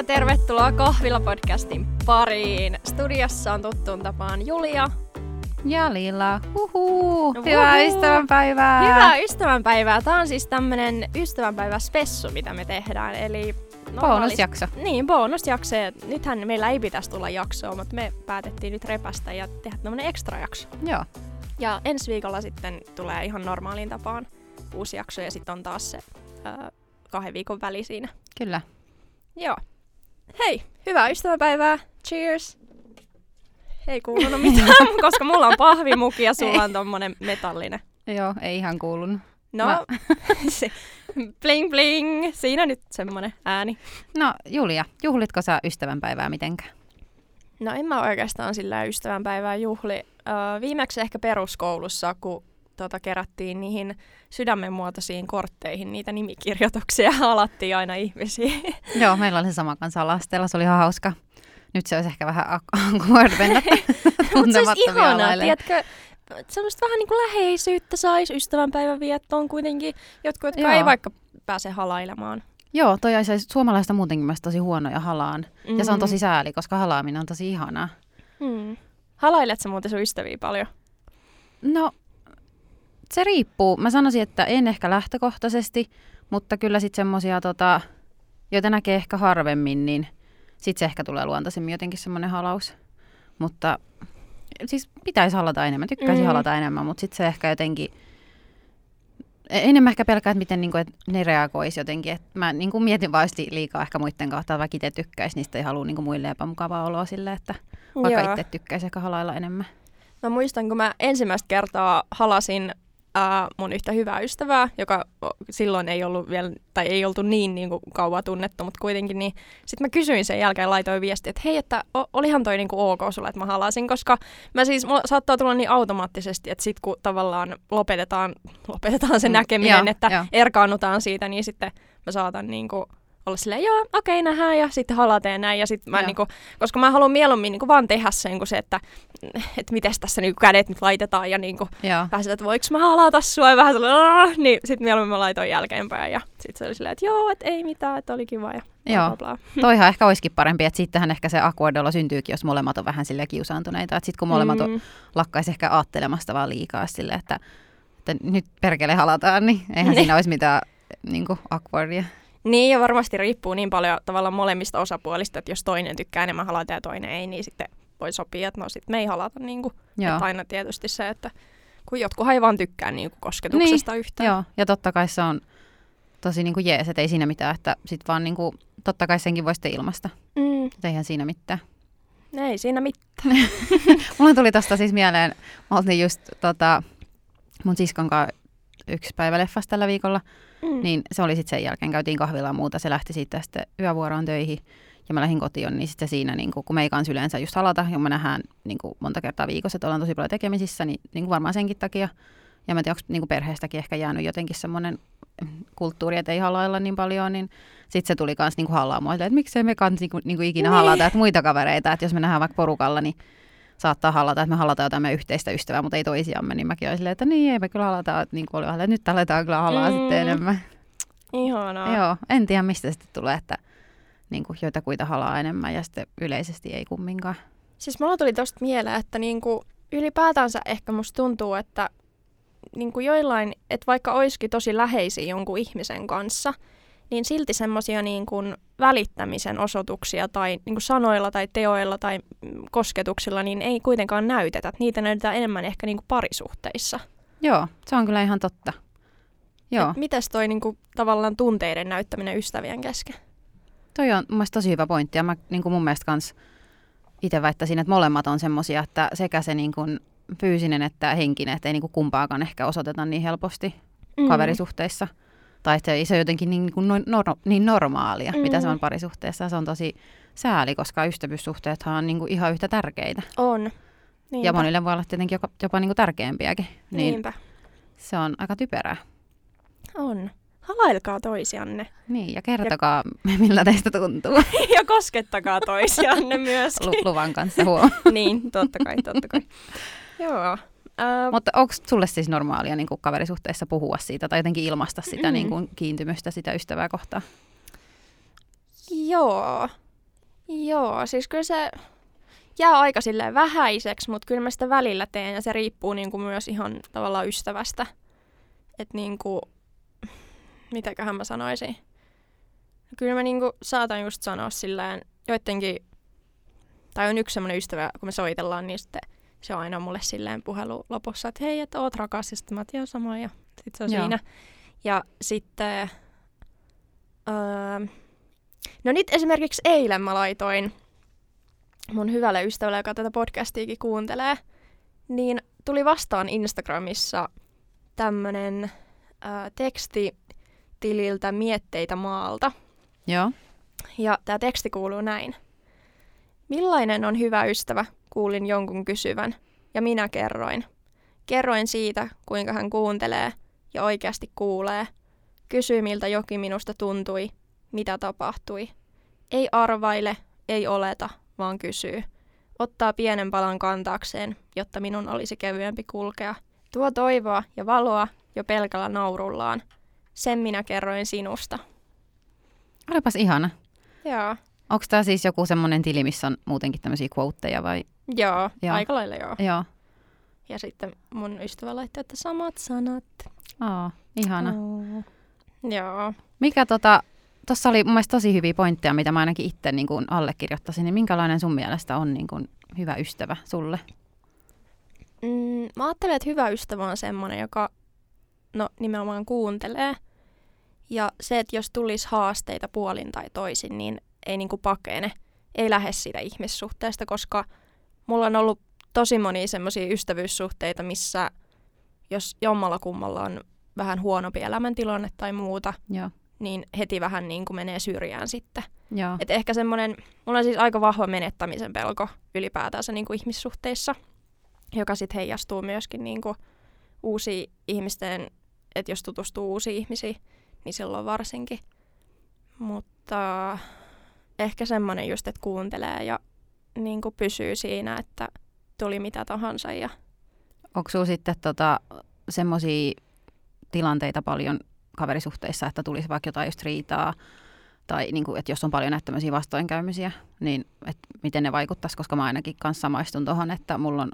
ja tervetuloa Kahvila-podcastin pariin. Studiossa on tuttuun tapaan Julia. Ja Lilla. Uhu. No, Hyvää uhu. ystävänpäivää. Hyvää ystävänpäivää. Tämä on siis tämmönen ystävänpäiväspessu, mitä me tehdään. Eli Bonusjakso. Niin, bonusjakso. Ja Nythän meillä ei pitäisi tulla jaksoa, mutta me päätettiin nyt repästä ja tehdä tämmönen ekstra jakso. Joo. Ja ensi viikolla sitten tulee ihan normaaliin tapaan uusi jakso ja sitten on taas se ö, kahden viikon väli siinä. Kyllä. Joo. Hei, hyvää ystäväpäivää. Cheers. Ei kuulunut mitään, koska mulla on pahvimuki ja sulla on tommonen metallinen. Joo, ei ihan kuulunut. No, Mä- se, bling bling. Siinä nyt semmonen ääni. No, Julia, juhlitko sä ystävänpäivää mitenkään? No en mä oikeastaan sillä ystävänpäivää juhli. Öö, viimeksi ehkä peruskoulussa, kun tota, kerättiin niihin sydämen muotoisiin kortteihin niitä nimikirjoituksia ja alattiin aina ihmisiä. Joo, meillä oli se sama kanssa alasteella, se oli ihan hauska. Nyt se olisi ehkä vähän ak- awkward mennä Mutta se olisi ihanaa, tiedätkö? Semmoista vähän niin kuin läheisyyttä saisi ystävänpäivän viettoon kuitenkin. Jotkut, jotka Joo. ei vaikka pääse halailemaan. Joo, toi olisi suomalaista muutenkin mielestäni tosi huonoja halaan. Mm. Ja se on Mm. tosi sääli, koska halaaminen on tosi ihanaa. Mm. Halailet sä muuten sun ystäviä paljon? No, se riippuu. Mä sanoisin, että en ehkä lähtökohtaisesti, mutta kyllä sitten semmosia, tota, joita näkee ehkä harvemmin, niin sitten se ehkä tulee luontaisemmin jotenkin semmoinen halaus. Mutta siis pitäisi halata enemmän, tykkäisin Mm. halata enemmän, mutta sitten se ehkä jotenkin, e- enemmän ehkä pelkää, että miten niinku, et ne reagoisi jotenkin. Et mä niinku mietin vaan liikaa ehkä muiden kautta, vaikka itse tykkäisi, niistä ei halua niinku muille epämukavaa oloa silleen, että vaikka Joo. itse tykkäisi ehkä halailla enemmän. Mä muistan, kun mä ensimmäistä kertaa halasin ää, mun yhtä hyvää ystävää, joka silloin ei ollut vielä, tai ei oltu niin, niin kuin kauan tunnettu, mutta kuitenkin, niin sitten mä kysyin sen jälkeen, laitoin viesti, että hei, että olihan toi niin kuin ok sulle, että mä halasin, koska mä siis, mulla saattaa tulla niin automaattisesti, että sit kun tavallaan lopetetaan, lopetetaan se Mm, näkeminen, joo, että joo. erkaannutaan siitä, niin sitten mä saatan niin kuin olla silleen, joo, okei, nähdään, ja sitten halateen näin, ja sitten mä Joo. niinku, koska mä haluan mieluummin niinku vaan tehdä sen, kuin se, että että miten tässä niinku kädet nyt laitetaan, ja niinku, sillä, että voiko mä halata sua, ja vähän sellainen, niin sitten mieluummin mä laitoin jälkeenpäin, ja sitten se oli silleen, että joo, että ei mitään, että oli kiva, ja Joo. bla, bla. Toihan ehkä olisikin parempi, että sittenhän ehkä se olo syntyykin, jos molemmat on vähän sille kiusaantuneita. Että sitten kun molemmat mm. Lakkaisi ehkä aattelemasta vaan liikaa sille, että, että nyt perkele halataan, niin eihän Ne. siinä olisi mitään niin kuin awkwardia. Niin, ja varmasti riippuu niin paljon tavallaan molemmista osapuolista, että jos toinen tykkää enemmän halata ja toinen ei, niin sitten voi sopia, että no sitten me ei halata. Niin kuin, että aina tietysti se, että kun jotkuhan ei vaan tykkää niin kuin kosketuksesta niin, yhtään. Joo, ja totta kai se on tosi niin kuin jees, että ei siinä mitään, että sit vaan niin kuin, totta kai senkin voi sitten ilmasta, Mm, että eihän siinä mitään. ei siinä mitään. Mulla tuli tosta siis mieleen, mä oltiin just tota, mun siskon kanssa yksi päivä leffassa tällä viikolla, Mm. Niin se oli sitten sen jälkeen, käytiin kahvilla ja muuta, se lähti siitä sitten yövuoroon töihin ja mä lähdin kotiin, niin sitten siinä, niin kun me ei kans yleensä just halata, ja me nähdään niin monta kertaa viikossa, että ollaan tosi paljon tekemisissä, niin, niin kuin varmaan senkin takia. Ja mä en tiedä, onko niin perheestäkin ehkä jäänyt jotenkin semmoinen kulttuuri, että ei halailla niin paljon, niin sitten se tuli kans niin halaamaan, että miksei me kans niin kuin, niin kuin ikinä Niin. halata, että muita kavereita, että jos me nähdään vaikka porukalla, niin saattaa halata, että me halataan jotain meidän yhteistä ystävää, mutta ei toisiamme, niin mäkin olin silleen, että niin ei me kyllä halata, että niin kuin oli, että nyt aletaan kyllä halaa Mm. sitten enemmän. Ihanaa. Joo, en tiedä mistä sitten tulee, että niin kuin joitakuita halaa enemmän ja sitten yleisesti ei kumminkaan. Siis mulla tuli tosta mieleen, että niinku ylipäätänsä ehkä musta tuntuu, että niinku joillain, että vaikka olisikin tosi läheisiä jonkun ihmisen kanssa, niin silti semmoisia niinku välittämisen osoituksia tai niinku sanoilla tai teoilla tai kosketuksilla, niin ei kuitenkaan näytetä. Et Niitä näytetään enemmän ehkä niinku parisuhteissa. Joo, se on kyllä ihan totta. Joo, Et mites toi niinku tavallaan tunteiden näyttäminen ystävien kesken? toi on mun mielestä tosi hyvä pointti ja mä niin kuin mun mielestä kans itse väittäisin, että molemmat on semmosia, että sekä se niin kuin fyysinen että henkinen, että ei niin kuin kumpaakaan ehkä osoiteta niin helposti Mm. kaverisuhteissa. Tai että se on jotenkin niin, kuin noin nor- niin normaalia, mm. mitä se Mm. on parisuhteessa. Se on tosi sääli, koska ystävyyssuhteethan on niin kuin ihan yhtä tärkeitä. On. Niinpä. Ja monille voi olla tietenkin jopa, jopa niin kuin tärkeämpiäkin. Niin Niinpä. se on aika typerää. On. Halailkaa toisianne. Niin, ja kertokaa, miltä teistä tuntuu ja koskettakaa toisianne. Lu- luvan kanssa huom. niin, totta kai, totta kai. Joo. Äh, Mutta onko sulle siis normaalia niin kuin kaverisuhteessa puhua siitä tai jotenkin ilmaista sitä Mm. niin kuin kiintymystä sitä ystävää kohtaan? joo. Joo, siis kyllä se jää aika silleen vähäiseksi, mutta kyllä mä sitä välillä teen ja se riippuu niinku myös ihan tavallaan ystävästä. Että niinku, mitäköhän mä sanoisin. Kyllä mä niinku saatan just sanoa silleen joidenkin, tai on yksi semmoinen ystävä, kun me soitellaan, niin sitten se on aina mulle silleen puhelu lopussa, että hei, että oot rakas, ja sitten mä oon sama, ja sitten se on Joo. siinä. Ja sitten, öö, no nyt esimerkiksi eilen mä laitoin mun hyvälle ystävälle, joka tätä podcastiakin kuuntelee, niin tuli vastaan Instagramissa tämmönen ää, teksti tililtä mietteitä maalta. Joo. Ja tämä teksti kuuluu näin. Millainen on hyvä ystävä, kuulin jonkun kysyvän, ja minä kerroin. Kerroin siitä, kuinka hän kuuntelee ja oikeasti kuulee. Kysyi, miltä joki minusta tuntui, mitä tapahtui. Ei arvaile, ei oleta, vaan kysyy. Ottaa pienen palan kantaakseen, jotta minun olisi kevyempi kulkea. Tuo toivoa ja valoa jo pelkällä naurullaan. Sen minä kerroin sinusta. Olipas ihana. Joo. Onko tämä siis joku semmoinen tili, missä on muutenkin tämmöisiä quoteja vai? Joo, Joo. aika lailla joo. Joo. Ja sitten mun ystävä laittoi, että samat sanat. Aa, ihana. Oh. Joo. Mikä tota, tuossa oli mun mielestä tosi hyviä pointteja, mitä mä ainakin itse niin kuin allekirjoittaisin, niin minkälainen sun mielestä on niin kuin hyvä ystävä sulle? Mm, mä ajattelen, että hyvä ystävä on semmoinen, joka no, nimenomaan kuuntelee. Ja se, että jos tulisi haasteita puolin tai toisin, niin ei niinku pakene, ei lähde siitä ihmissuhteesta, koska mulla on ollut tosi monia semmoisia ystävyyssuhteita, missä jos jommalla kummalla on vähän huonompi elämäntilanne tai muuta, Joo. niin heti vähän niin kuin menee syrjään sitten. Joo. Et ehkä semmoinen, mulla on siis aika vahva menettämisen pelko ylipäätänsä niin kuin ihmissuhteissa, joka sitten heijastuu myöskin niin kuin uusiin ihmisten, että jos tutustuu uusiin ihmisiin, niin silloin varsinkin. Mutta ehkä semmoinen just, että kuuntelee ja niin kuin pysyy siinä, että tuli mitä tahansa. Ja Onko sulla sitten tota, semmoisia tilanteita paljon kaverisuhteissa, että tulisi vaikka jotain just riitaa, tai niin kuin, että jos on paljon näitä tämmöisiä vastoinkäymisiä, niin että miten ne vaikuttaisi, koska mä ainakin kanssa samaistun tuohon, että mulla on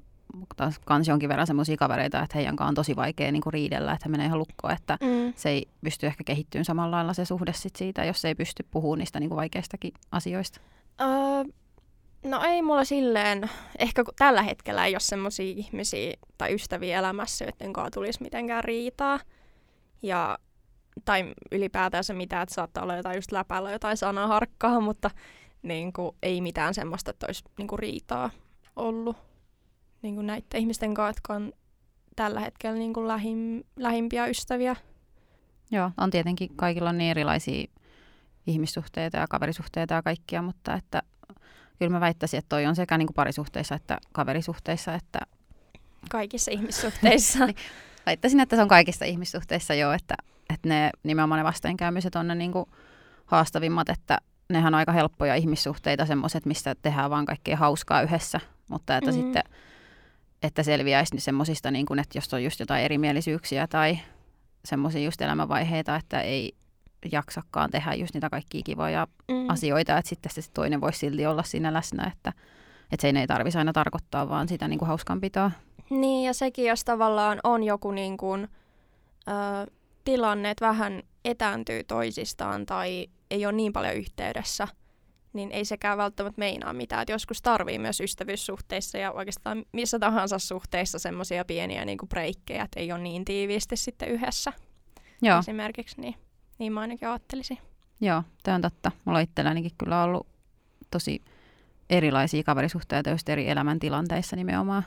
taas kans jonkin verran semmoisia kavereita, että heidän kanssaan on tosi vaikea niin kuin riidellä, että he menee ihan lukkoon, että mm. se ei pysty ehkä kehittymään samalla lailla se suhde sit siitä, jos ei pysty puhumaan niistä niin kuin vaikeistakin asioista. Öö, no ei mulla silleen, ehkä tällä hetkellä ei ole semmoisia ihmisiä tai ystäviä elämässä, joiden kanssa tulisi mitenkään riitaa. Ja, tai ylipäätänsä mitään, että saattaa olla jotain just läpällä jotain sanaharkkaa, mutta niin kuin, ei mitään semmoista, että olisi niin kuin riitaa ollut niin kuin näiden ihmisten kanssa, jotka on tällä hetkellä niin kuin lähim, lähimpiä ystäviä. Joo, on tietenkin kaikilla on niin erilaisia ihmissuhteita ja kaverisuhteita ja kaikkia, mutta että kyllä mä väittäisin, että toi on sekä niin kuin parisuhteissa että kaverisuhteissa, että Kaikissa ihmissuhteissa. Niin. väittäisin, että se on kaikissa ihmissuhteissa jo, että, että ne nimenomaan ne vastoinkäymiset on ne niin kuin haastavimmat, että nehän on aika helppoja ihmissuhteita, semmoiset, mistä tehdään vaan kaikkea hauskaa yhdessä, mutta että Mhm. sitten, että selviäisi semmoisista, niin kuin, että jos on just jotain erimielisyyksiä tai semmoisia just elämänvaiheita, että ei jaksakaan tehdä just niitä kaikkia kivoja Mm. asioita, että sitten se toinen voisi silti olla siinä läsnä, että, että se ei tarvitsisi aina tarkoittaa vaan sitä niin kuin hauskanpitoa. Niin, ja sekin, jos tavallaan on joku niin kuin, ö, tilanne, että vähän etääntyy toisistaan tai ei ole niin paljon yhteydessä, niin ei sekään välttämättä meinaa mitään. Et joskus tarvii myös ystävyyssuhteissa ja oikeastaan missä tahansa suhteissa semmoisia pieniä niin kuin breikkejä, että ei ole niin tiiviisti sitten yhdessä Joo, esimerkiksi. Niin, niin mä ainakin ajattelisin. joo, tämä on totta. Mulla itsellänikin kyllä ollut tosi erilaisia kaverisuhteita just eri elämäntilanteissa nimenomaan.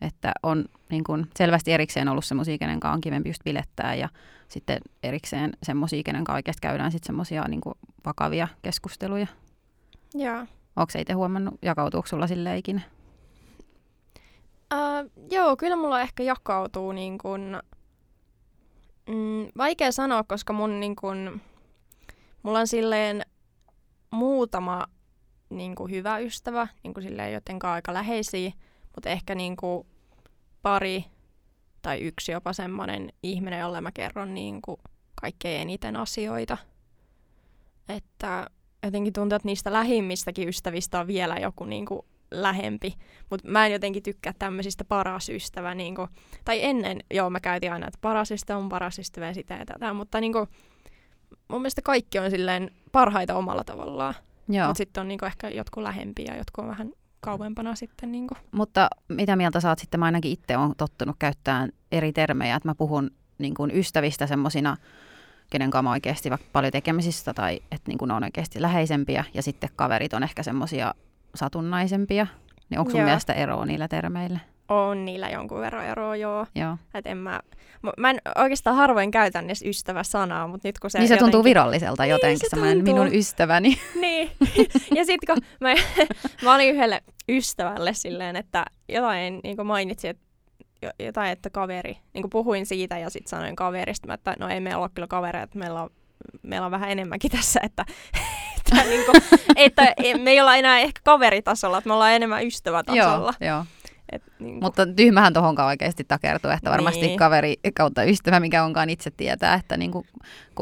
Että on niin kun, selvästi erikseen ollut semmoisia, kenen kanssa on kivempi just bilettää ja sitten erikseen semmoisia, kenen kanssa oikeasti käydään sitten semmoisia niin vakavia keskusteluja. Joo. Onko itse huomannut, jakautuuko sulla sille ikinä? Uh, joo, kyllä mulla ehkä jakautuu niin kuin, mm, vaikea sanoa, koska mun niin kuin, mulla on silleen muutama niin kuin hyvä ystävä, niin kuin silleen jotenka aika läheisiä, mutta ehkä niin kuin pari tai yksi jopa semmoinen ihminen, jolle mä kerron niin kuin kaikkein eniten asioita. Että jotenkin tuntuu, että niistä lähimmistäkin ystävistä on vielä joku niinku lähempi. Mutta mä en jotenkin tykkää tämmöisistä paras ystävä. Niinku, tai ennen, joo, mä käytin aina, että paras ystävä on paras ystävä ja sitä ja tätä. Mutta niinku, mun mielestä kaikki on silleen parhaita omalla tavallaan. Mutta sitten on niinku ehkä jotkut lähempiä ja jotkut on vähän kauempana sitten. Niinku. Mutta mitä mieltä saat sitten? Mä ainakin itse on tottunut käyttämään eri termejä, että mä puhun niin kuin ystävistä semmoisina, kenen kanssa oikeasti vaikka paljon tekemisistä tai että niin kuin on oikeasti läheisempiä ja sitten kaverit on ehkä semmoisia satunnaisempia. Niin onko sun joo. mielestä eroa niillä termeillä? On niillä jonkun verran eroa, joo. joo. Et en mä, mä en oikeastaan harvoin käytän edes ystävä-sanaa, mutta nyt kun se Niin se jotenkin... tuntuu viralliselta niin, jotenkin, se tuntuu. minun ystäväni. Niin, ja sitten kun mä, mä olin yhdelle ystävälle silleen, että jotain niin mainitsi, että jotain, että kaveri, niin kuin puhuin siitä ja sitten sanoin kaverista, että no ei meillä ole kyllä kavereita, että meillä on, meillä on vähän enemmänkin tässä, että, että, niin kuin, että me ei olla enää ehkä kaveritasolla, että me ollaan enemmän ystävätasolla. Joo, joo. Et, niin kuin. Mutta tyhmähän tuohonkaan oikeasti takertuu, että varmasti Niin. kaveri kautta ystävä, mikä onkaan itse tietää, että niin kuin,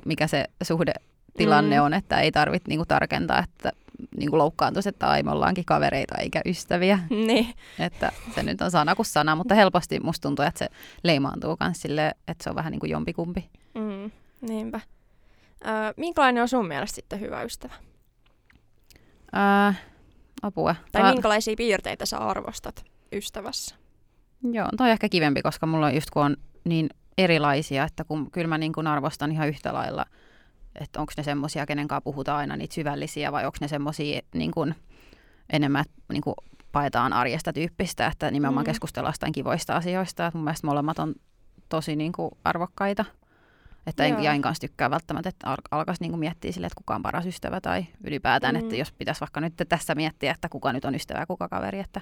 mikä se suhdetilanne Mm. on, että ei tarvitse niin kuin tarkentaa, että niin kuin loukkaantuisi, että ai me ollaankin kavereita eikä ystäviä. Niin, Että se nyt on sana kuin sana, mutta helposti musta tuntuu, että se leimaantuu myös silleen, että se on vähän niin kuin jompikumpi. mm, niinpä. Ö, minkälainen on sun mielestä sitten hyvä ystävä? Ää, apua. Tai Tää- minkälaisia piirteitä sä arvostat ystävässä? Joo, toi on ehkä kivempi, koska mulla on just kun on niin erilaisia, että kun, kyllä mä niin kuin arvostan ihan yhtä lailla, että onko ne semmoisia, kenen kanssa puhutaan aina niitä syvällisiä vai onko ne semmoisia niin kuin enemmän niin kuin paetaan arjesta tyyppistä, että nimenomaan Mm. keskustellaan jostain kivoista asioista. Että mun mielestä molemmat on tosi niin kuin arvokkaita. Että en Joo. Jain kanssa tykkää välttämättä, että al- alkaisi niin miettiä sille, että kuka on paras ystävä tai ylipäätään, Mm. että jos pitäisi vaikka nyt tässä miettiä, että kuka nyt on ystävä ja kuka kaveri, että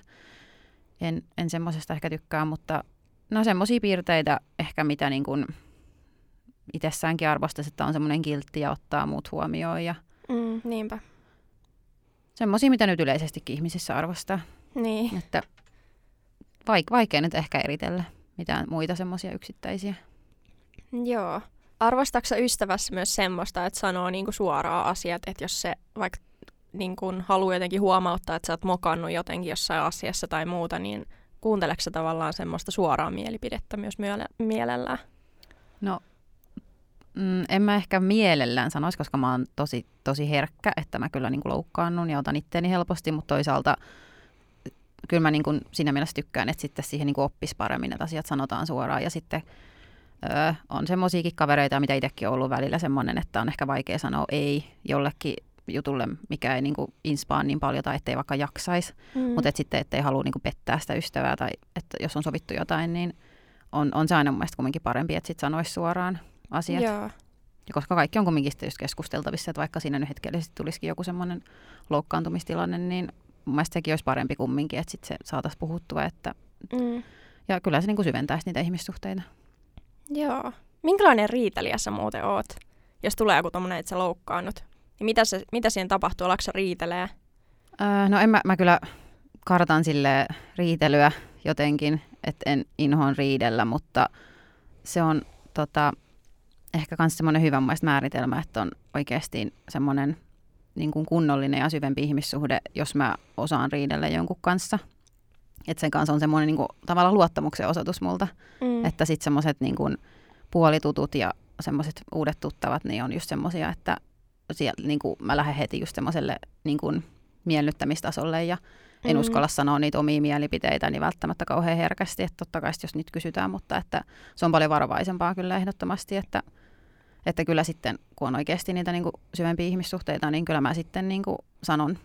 en, en semmoisesta ehkä tykkää, mutta no semmoisia piirteitä ehkä mitä niin kuin itsessäänkin arvostaisi, että on semmoinen kiltti ja ottaa muut huomioon ja Mm, niinpä. semmoisia, mitä nyt yleisestikin ihmisissä arvostaa. Niin. Että vaik- vaikea nyt ehkä eritellä mitään muita semmoisia yksittäisiä. Joo. Arvostatko sä ystävässä myös semmoista, että sanoo niinku suoraan asiat, että jos se vaikka niinku haluaa jotenkin huomauttaa, että sä oot mokannut jotenkin jossain asiassa tai muuta, niin kuunteleeko tavallaan semmoista suoraa mielipidettä myös miele- mielellään? No, mm, en mä ehkä mielellään sanoisi, koska mä oon tosi, tosi herkkä, että mä kyllä niin kuin loukkaannun ja otan itteeni helposti, mutta toisaalta kyllä mä niin kuin siinä mielessä tykkään, että sitten siihen niin kuin oppisi paremmin, että asiat sanotaan suoraan ja sitten öö, on semmoisiakin kavereita, mitä itsekin on ollut välillä semmoinen, että on ehkä vaikea sanoa ei jollekin jutulle, mikä ei niin kuin inspaa niin paljon tai ettei vaikka jaksaisi. Mm. Mutta et sitten, ettei halua niinku pettää sitä ystävää tai että jos on sovittu jotain, niin on, on se aina mun mielestä kumminkin parempi, että sitten sanoisi suoraan asiat. Joo. Ja koska kaikki on kumminkin just keskusteltavissa, että vaikka siinä nyt hetkellisesti tulisikin joku semmoinen loukkaantumistilanne, niin mun mielestä sekin olisi parempi kumminkin, että sitten se saataisiin puhuttua. Että, Mm. ja kyllä se niinku syventäisi niitä ihmissuhteita. Joo. Minkälainen riitelijä sä muuten oot, jos tulee joku tommonen, että sä loukkaannut? Niin mitä, se, mitä siihen tapahtuu? Sä riitelee? Öö, no en mä, mä kyllä kartan sille riitelyä jotenkin, että en inhoon riidellä, mutta se on tota, ehkä myös semmoinen hyvä mun mielestä määritelmä, että on oikeasti semmoinen niin kuin kunnollinen ja syvempi ihmissuhde, jos mä osaan riidellä jonkun kanssa. Että sen kanssa on semmoinen niin kuin, tavallaan luottamuksen osoitus multa, Mm. että sitten semmoiset niin kuin puolitutut ja semmoiset uudet tuttavat, niin on just semmoisia, että siellä, niin kuin, mä lähden heti just semmoiselle niin kuin miellyttämistasolle ja en Mm. uskalla sanoa niitä omia mielipiteitä niin välttämättä kauhean herkästi, että totta kai jos nyt kysytään, mutta että se on paljon varovaisempaa kyllä ehdottomasti, että, että kyllä sitten kun on oikeasti niitä niin kuin syvempiä ihmissuhteita, niin kyllä mä sitten niin kuin sanon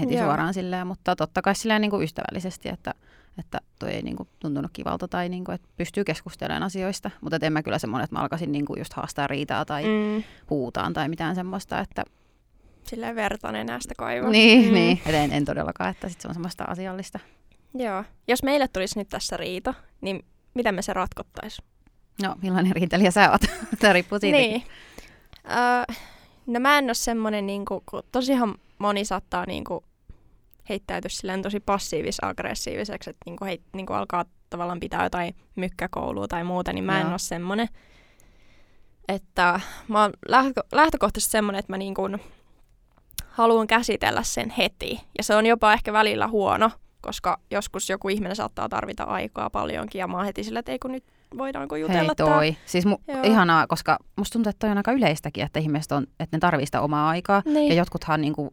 heti Joo. suoraan silleen, mutta totta kai silleen niin kuin ystävällisesti, että, että toi ei niin kuin tuntunut kivalta tai niin kuin, että pystyy keskustelemaan asioista, mutta en mä kyllä semmoinen, että mä alkaisin niin kuin just haastaa riitaa tai mm. Huutaan tai mitään semmoista, että Silleen verta nenästä kaivaa. niin, Mm. niin, et en, en todellakaan, että sit se on semmoista asiallista. Joo. Jos meille tulisi nyt tässä riita, niin miten me se ratkottaisi? No, millainen riitelijä sä oot? Tämä riippuu siitä. Niin. Öö, no mä en ole semmonen, niinku, kun tosiaan moni saattaa niinku, heittäytyä silleen tosi passiivis-aggressiiviseksi, että niinku, heit, niinku alkaa tavallaan pitää jotain mykkäkoulua tai muuta, niin mä en Joo. ole semmonen. Että mä oon lähtö, lähtökohtaisesti semmonen, että mä niinku, haluan käsitellä sen heti. Ja se on jopa ehkä välillä huono, koska joskus joku ihminen saattaa tarvita aikaa paljonkin ja mä oon heti sillä, että ei kun nyt voidaanko jutella Hei toi. Tää? Siis mu- ihanaa, koska musta tuntuu, että toi on aika yleistäkin, että ihmiset on, että ne tarvii sitä omaa aikaa. Niin. Ja jotkuthan niinku,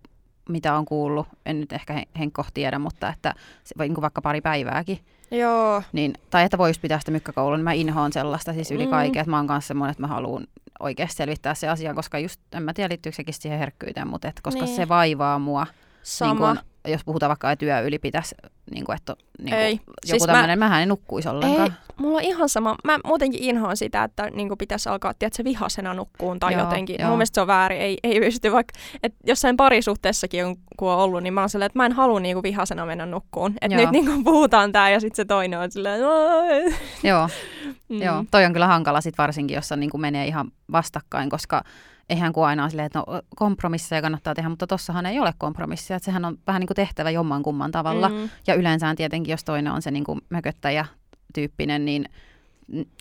mitä on kuullut, en nyt ehkä Henkko tiedä, mutta että niinku vaikka pari päivääkin. Joo. Niin, tai että voisi pitää sitä mykkäkoulua, niin mä inhoan sellaista siis yli mm. kaiken, että mä oon kanssa semmoinen, että mä haluan oikeasti selvittää se asia, koska just, en mä tiedä liittyykö sekin siihen herkkyyteen, mutta et, koska niin. se vaivaa mua. Sama. Niin kun, jos puhutaan vaikka, että työ yli pitäisi, niin kuin, että niin kuin, ei. joku siis tämmöinen, mä, mähän en nukkuisi ollenkaan. Ei, mulla on ihan sama. Mä muutenkin inhoan sitä, että niin kuin pitäisi alkaa, tiedätkö, vihasena nukkuun tai joo, jotenkin. Joo. Mun mielestä se on väärin. Ei, ei pysty vaikka, että jossain parisuhteessakin on, kun on ollut, niin mä oon silleen, että mä en halua niin kuin vihasena mennä nukkuun. Että nyt niin kuin puhutaan tää ja sitten se toinen on silleen, Joo, mm. joo. Toi on kyllä hankala sit varsinkin, jos niin kuin menee ihan vastakkain, koska eihän kuin aina silleen, että no kompromisseja kannattaa tehdä, mutta tossahan ei ole kompromisseja, että sehän on vähän niin kuin tehtävä jomman kumman tavalla. Mm. Ja yleensä tietenkin, jos toinen on se niin kuin mököttäjä tyyppinen, niin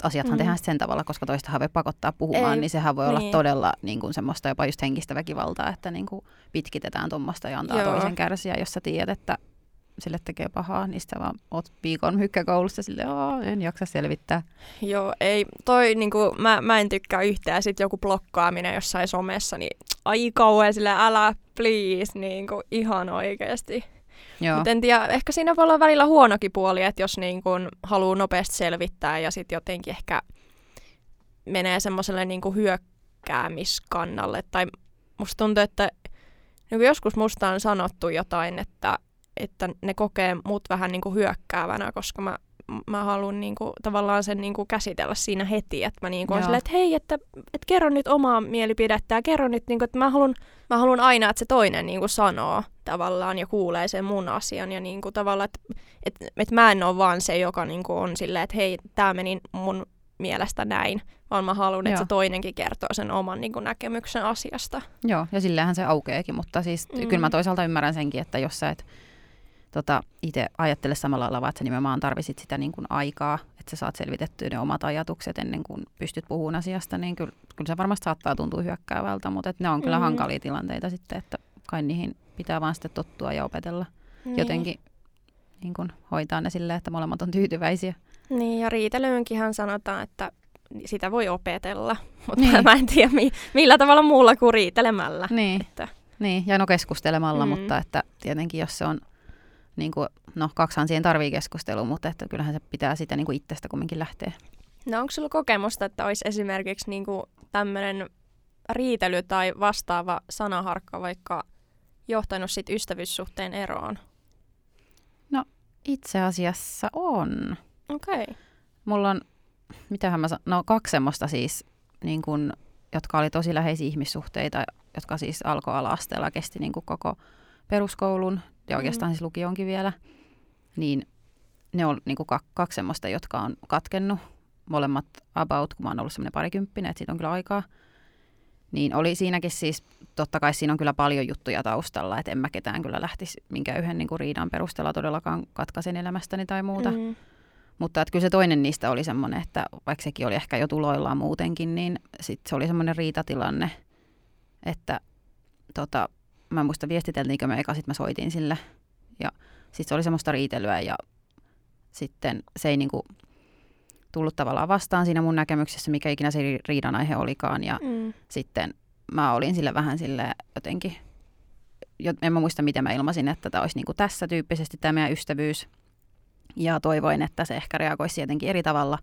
asiathan mm. tehdään sen tavalla, koska toistahan voi pakottaa puhumaan, ei, niin sehän voi niin. olla todella niin kuin semmoista jopa just henkistä väkivaltaa, että niin kuin pitkitetään tuommoista ja antaa Joo. toisen kärsiä, jos sä tiedät, että sille tekee pahaa, niin sitä vaan oot viikon hykkäkoulussa sille, en jaksa selvittää. Joo, ei, toi niinku, mä, mä en tykkää yhtään, sit joku blokkaaminen jossain somessa, niin ai kauhean sille älä please, niinku ihan oikeasti. Mutta en tiedä, ehkä siinä voi olla välillä huonokin puoli, että jos niinku haluaa nopeasti selvittää ja sitten jotenkin ehkä menee semmoiselle niinku hyökkäämiskannalle. Tai musta tuntuu, että niin joskus musta on sanottu jotain, että että ne kokee mut vähän niin kuin hyökkäävänä, koska mä, mä haluan niin kuin, tavallaan sen niin kuin käsitellä siinä heti, että mä niin kuin silleen, että hei, että, että kerro nyt omaa mielipidettä ja kerro nyt, niin kuin, että mä haluan, mä haluan aina, että se toinen niin kuin sanoo tavallaan ja kuulee sen mun asian ja niin kuin, tavallaan, että, että, että mä en ole vaan se, joka niin kuin on silleen, että hei, tämä meni mun mielestä näin, vaan mä haluan, että se toinenkin kertoo sen oman niin kuin, näkemyksen asiasta. Joo, ja sillähän se aukeekin, mutta siis mm. kyllä mä toisaalta ymmärrän senkin, että jos sä et tota, itse ajattele samalla lailla, että sä nimenomaan tarvisit sitä niin kuin aikaa, että sä saat selvitettyä ne omat ajatukset ennen kuin pystyt puhumaan asiasta, niin kyllä, kyllä se varmasti saattaa tuntua hyökkäävältä, mutta että ne on kyllä mm. hankalia tilanteita sitten, että kai niihin pitää vaan sitten tottua ja opetella niin. jotenkin niin kuin hoitaa ne silleen, että molemmat on tyytyväisiä. Niin, ja riitelyynkinhän sanotaan, että sitä voi opetella, mutta niin. mä en tiedä mi- millä tavalla muulla kuin riitelemällä. Niin, että. niin. ja no keskustelemalla, mm. mutta että tietenkin jos se on niin kuin, no kaksihan siihen tarvii keskustelua, mutta että kyllähän se pitää sitä niin kuin itsestä kumminkin lähteä. No onko sulla kokemusta, että olisi esimerkiksi niin kuin tämmöinen riitely tai vastaava sanaharkka vaikka johtanut sit ystävyyssuhteen eroon? No itse asiassa on. Okei. Okay. Mulla on, mitähän mä sanon, no kaksi semmoista siis, niin kun, jotka oli tosi läheisiä ihmissuhteita, jotka siis alkoi ala-asteella, kesti niin kuin koko peruskoulun ja oikeastaan mm. siis lukionkin vielä, niin ne on niin kuin kaksi semmoista, jotka on katkennut. Molemmat about, kun mä oon ollut semmoinen parikymppinen, että siitä on kyllä aikaa. Niin oli siinäkin siis, totta kai siinä on kyllä paljon juttuja taustalla, että en mä ketään kyllä lähtisi minkä yhden niin kuin riidan perusteella todellakaan katkaisen elämästäni tai muuta. Mm. Mutta että kyllä se toinen niistä oli semmoinen, että vaikka sekin oli ehkä jo tuloillaan muutenkin, niin sitten se oli semmoinen riitatilanne, että tota, mä en muista viestiteltiinkö me eka, sitten mä soitin sille. Ja sitten se oli semmoista riitelyä ja sitten se ei niinku tullut tavallaan vastaan siinä mun näkemyksessä, mikä ikinä se riidan aihe olikaan. Ja mm. sitten mä olin sille vähän sille jotenkin, en mä muista miten mä ilmasin, että tämä olisi niinku tässä tyyppisesti tämä meidän ystävyys. Ja toivoin, että se ehkä reagoisi jotenkin eri tavalla.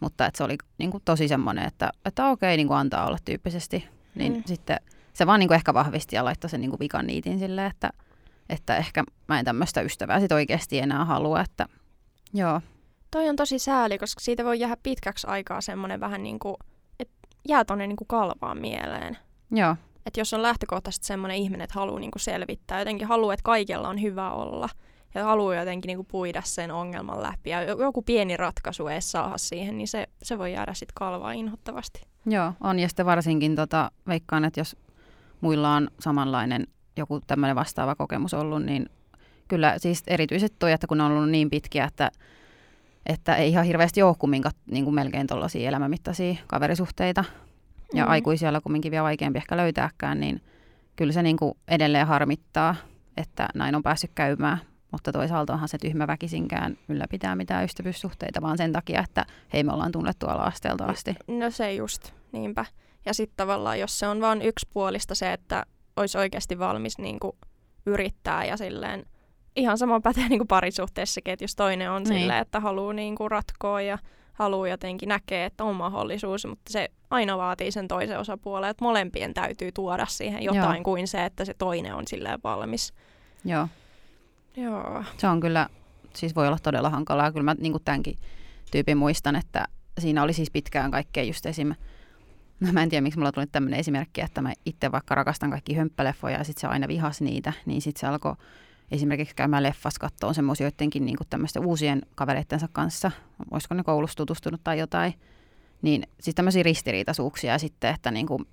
Mutta että se oli niinku tosi semmoinen, että, että okei, niinku antaa olla tyyppisesti. Niin mm. sitten se vaan niin kuin ehkä vahvisti ja laittoi sen niin kuin vikan niitin silleen, että, että ehkä mä en tämmöistä ystävää sit oikeasti enää halua, että joo. Toi on tosi sääli, koska siitä voi jäädä pitkäksi aikaa semmoinen vähän niin kuin, että jää tonne niin kuin kalvaan mieleen. Joo. Että jos on lähtökohtaisesti semmoinen ihminen, että haluaa niin kuin selvittää, jotenkin haluaa, että kaikella on hyvä olla ja haluaa jotenkin niin kuin puida sen ongelman läpi ja joku pieni ratkaisu ei saada siihen, niin se, se voi jäädä sitten kalvaa inhottavasti. Joo, on ja sitten varsinkin tota, veikkaan, että jos muilla on samanlainen joku tämmöinen vastaava kokemus ollut, niin kyllä siis erityisesti toi, että kun on ollut niin pitkiä, että, että ei ihan hirveästi ole kumminkaan niin kuin melkein tuollaisia elämänmittaisia kaverisuhteita, ja mm. aikuisia on kumminkin vielä vaikeampi ehkä löytääkään, niin kyllä se niin kuin edelleen harmittaa, että näin on päässyt käymään. Mutta toisaalta onhan se tyhmä väkisinkään ylläpitää mitään ystävyyssuhteita, vaan sen takia, että hei me ollaan tunnettu ala-asteelta asti. No se just, niinpä. Ja sitten tavallaan, jos se on vain yksipuolista se, että olisi oikeasti valmis niin kuin yrittää ja silleen, ihan sama pätee niin kuin parisuhteessakin, että jos toinen on niin. silleen, että haluaa niin kuin ratkoa ja haluaa jotenkin näkee, että on mahdollisuus, mutta se aina vaatii sen toisen osapuolen, että molempien täytyy tuoda siihen jotain Joo. kuin se, että se toinen on silleen valmis. Joo. Joo. Se on kyllä, siis voi olla todella hankalaa. Kyllä mä niin tämänkin tyypin muistan, että siinä oli siis pitkään kaikkea just esim. No mä en tiedä, miksi mulla tuli tämmöinen esimerkki, että mä itse vaikka rakastan kaikki hömppäleffoja ja sitten se aina vihas niitä, niin sitten se alkoi esimerkiksi käymään leffas kattoon semmoisia joidenkin niin tämmöisten uusien kavereittensa kanssa, olisiko ne koulussa tutustunut tai jotain, niin siis tämmöisiä ristiriitaisuuksia ja sitten, että niin kuin,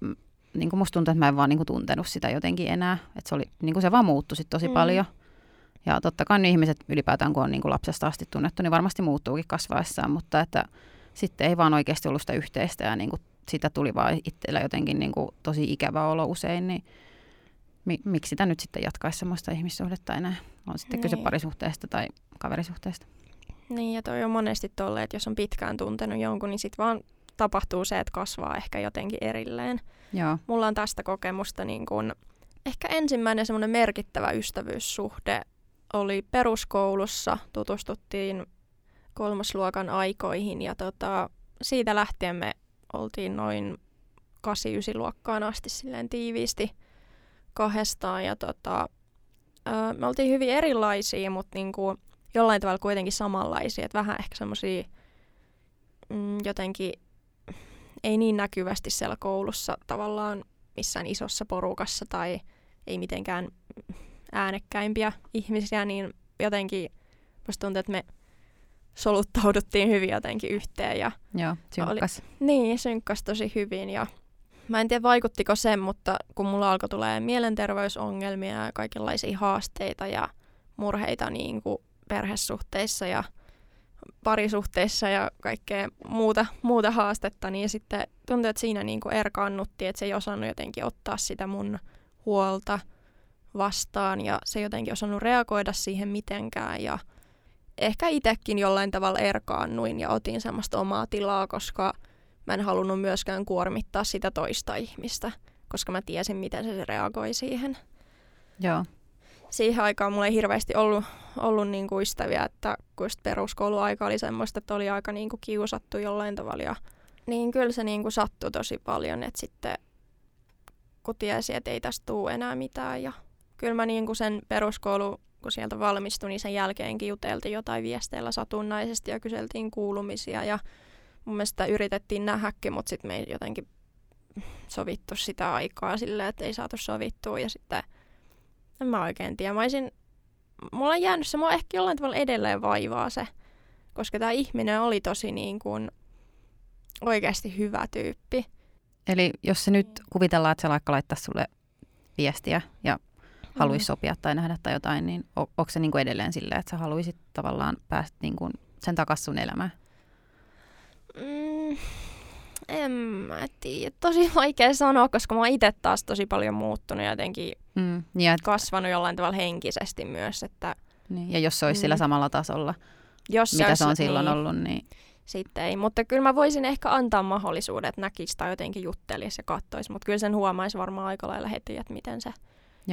niin kuin musta tuntuu, että mä en vaan niin kuin tuntenut sitä jotenkin enää, että se, oli, niin kuin se vaan muuttui sitten tosi mm. paljon. Ja totta kai ne ihmiset ylipäätään, kun on niin kuin lapsesta asti tunnettu, niin varmasti muuttuukin kasvaessaan, mutta että sitten ei vaan oikeasti ollut sitä yhteistä ja niin kuin sitä tuli vaan itsellä jotenkin niin kuin tosi ikävä olo usein, niin mi, miksi sitä nyt sitten jatkaisi semmoista ihmissuhdetta enää? On sitten niin. kyse parisuhteesta tai kaverisuhteesta. Niin, ja toi on monesti tolle, että jos on pitkään tuntenut jonkun, niin sitten vaan tapahtuu se, että kasvaa ehkä jotenkin erilleen. Joo. Mulla on tästä kokemusta niin kun, ehkä ensimmäinen semmoinen merkittävä ystävyyssuhde oli peruskoulussa. Tutustuttiin kolmosluokan aikoihin ja tota, siitä lähtien me oltiin noin 8-9 luokkaan asti silleen tiiviisti kahdestaan. Ja tota, ö, me oltiin hyvin erilaisia, mutta niinku jollain tavalla kuitenkin samanlaisia. Et vähän ehkä semmoisia mm, jotenkin ei niin näkyvästi siellä koulussa tavallaan missään isossa porukassa tai ei mitenkään äänekkäimpiä ihmisiä, niin jotenkin musta tuntuu, että me soluttauduttiin hyvin jotenkin yhteen. Ja Joo, synkkas. Oli, niin, synkkas tosi hyvin ja Mä en tiedä vaikuttiko sen, mutta kun mulla alkoi tulee mielenterveysongelmia ja kaikenlaisia haasteita ja murheita niin kuin perhesuhteissa ja parisuhteissa ja kaikkea muuta, muuta haastetta, niin sitten tuntui, että siinä niin kuin erkaannuttiin, että se ei osannut jotenkin ottaa sitä mun huolta vastaan ja se ei jotenkin osannut reagoida siihen mitenkään ja ehkä itsekin jollain tavalla erkaannuin ja otin semmoista omaa tilaa, koska mä en halunnut myöskään kuormittaa sitä toista ihmistä, koska mä tiesin, miten se reagoi siihen. Joo. Siihen aikaan mulla ei hirveästi ollut, ollut niin kuin ystäviä, että kun peruskouluaika oli semmoista, että oli aika niin kuin kiusattu jollain tavalla. Ja, niin kyllä se niin kuin sattui tosi paljon, että sitten kun tiesi, että ei tästä tule enää mitään. Ja kyllä mä niin kuin sen peruskoulu, kun sieltä valmistuin, niin sen jälkeenkin juteltiin jotain viesteillä satunnaisesti ja kyseltiin kuulumisia ja mun mielestä yritettiin nähdäkin, mutta sitten me ei jotenkin sovittu sitä aikaa silleen, että ei saatu sovittua ja sitten en mä oikein tiedä. Mä olisin, mulla on jäänyt se, mua ehkä jollain tavalla edelleen vaivaa se, koska tämä ihminen oli tosi niin kuin oikeasti hyvä tyyppi. Eli jos se nyt kuvitellaan, että se laittaa sulle viestiä ja haluaisi mm. sopia tai nähdä tai jotain, niin on, onko se niin kuin edelleen silleen, että sä haluaisit tavallaan päästä niin kuin sen takaisin sun elämään? Mm, en mä tiedä. Tosi vaikea sanoa, koska mä oon itse taas tosi paljon muuttunut ja jotenkin mm, ja kasvanut jollain tavalla henkisesti myös. Että, niin, ja jos se olisi mm. sillä samalla tasolla, jos se mitä olisi, se on silloin niin, ollut, niin... Sitten ei, mutta kyllä mä voisin ehkä antaa mahdollisuuden, että näkisi tai jotenkin juttelisi ja katsoisi, mutta kyllä sen huomaisi varmaan aika lailla heti, että miten se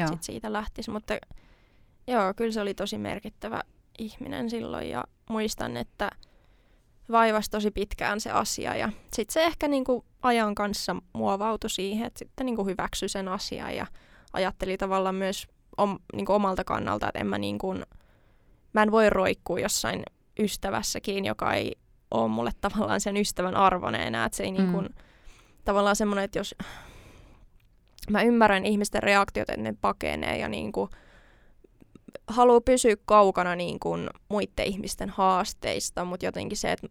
sit siitä lähtisi. Mutta joo, kyllä se oli tosi merkittävä ihminen silloin ja muistan, että vaivasi tosi pitkään se asia ja sitten se ehkä niinku ajan kanssa muovautui siihen, että sitten niinku hyväksyi sen asian ja ajatteli tavallaan myös om, niinku omalta kannalta, että en mä, niinku, mä en voi roikkua jossain ystävässäkin, joka ei ole mulle tavallaan sen ystävän arvoinen enää, että se ei niinku, mm. tavallaan semmoinen, että jos mä ymmärrän ihmisten reaktiot, että ne pakenee ja niinku, haluaa pysyä kaukana niin kuin muiden ihmisten haasteista, mutta jotenkin se, että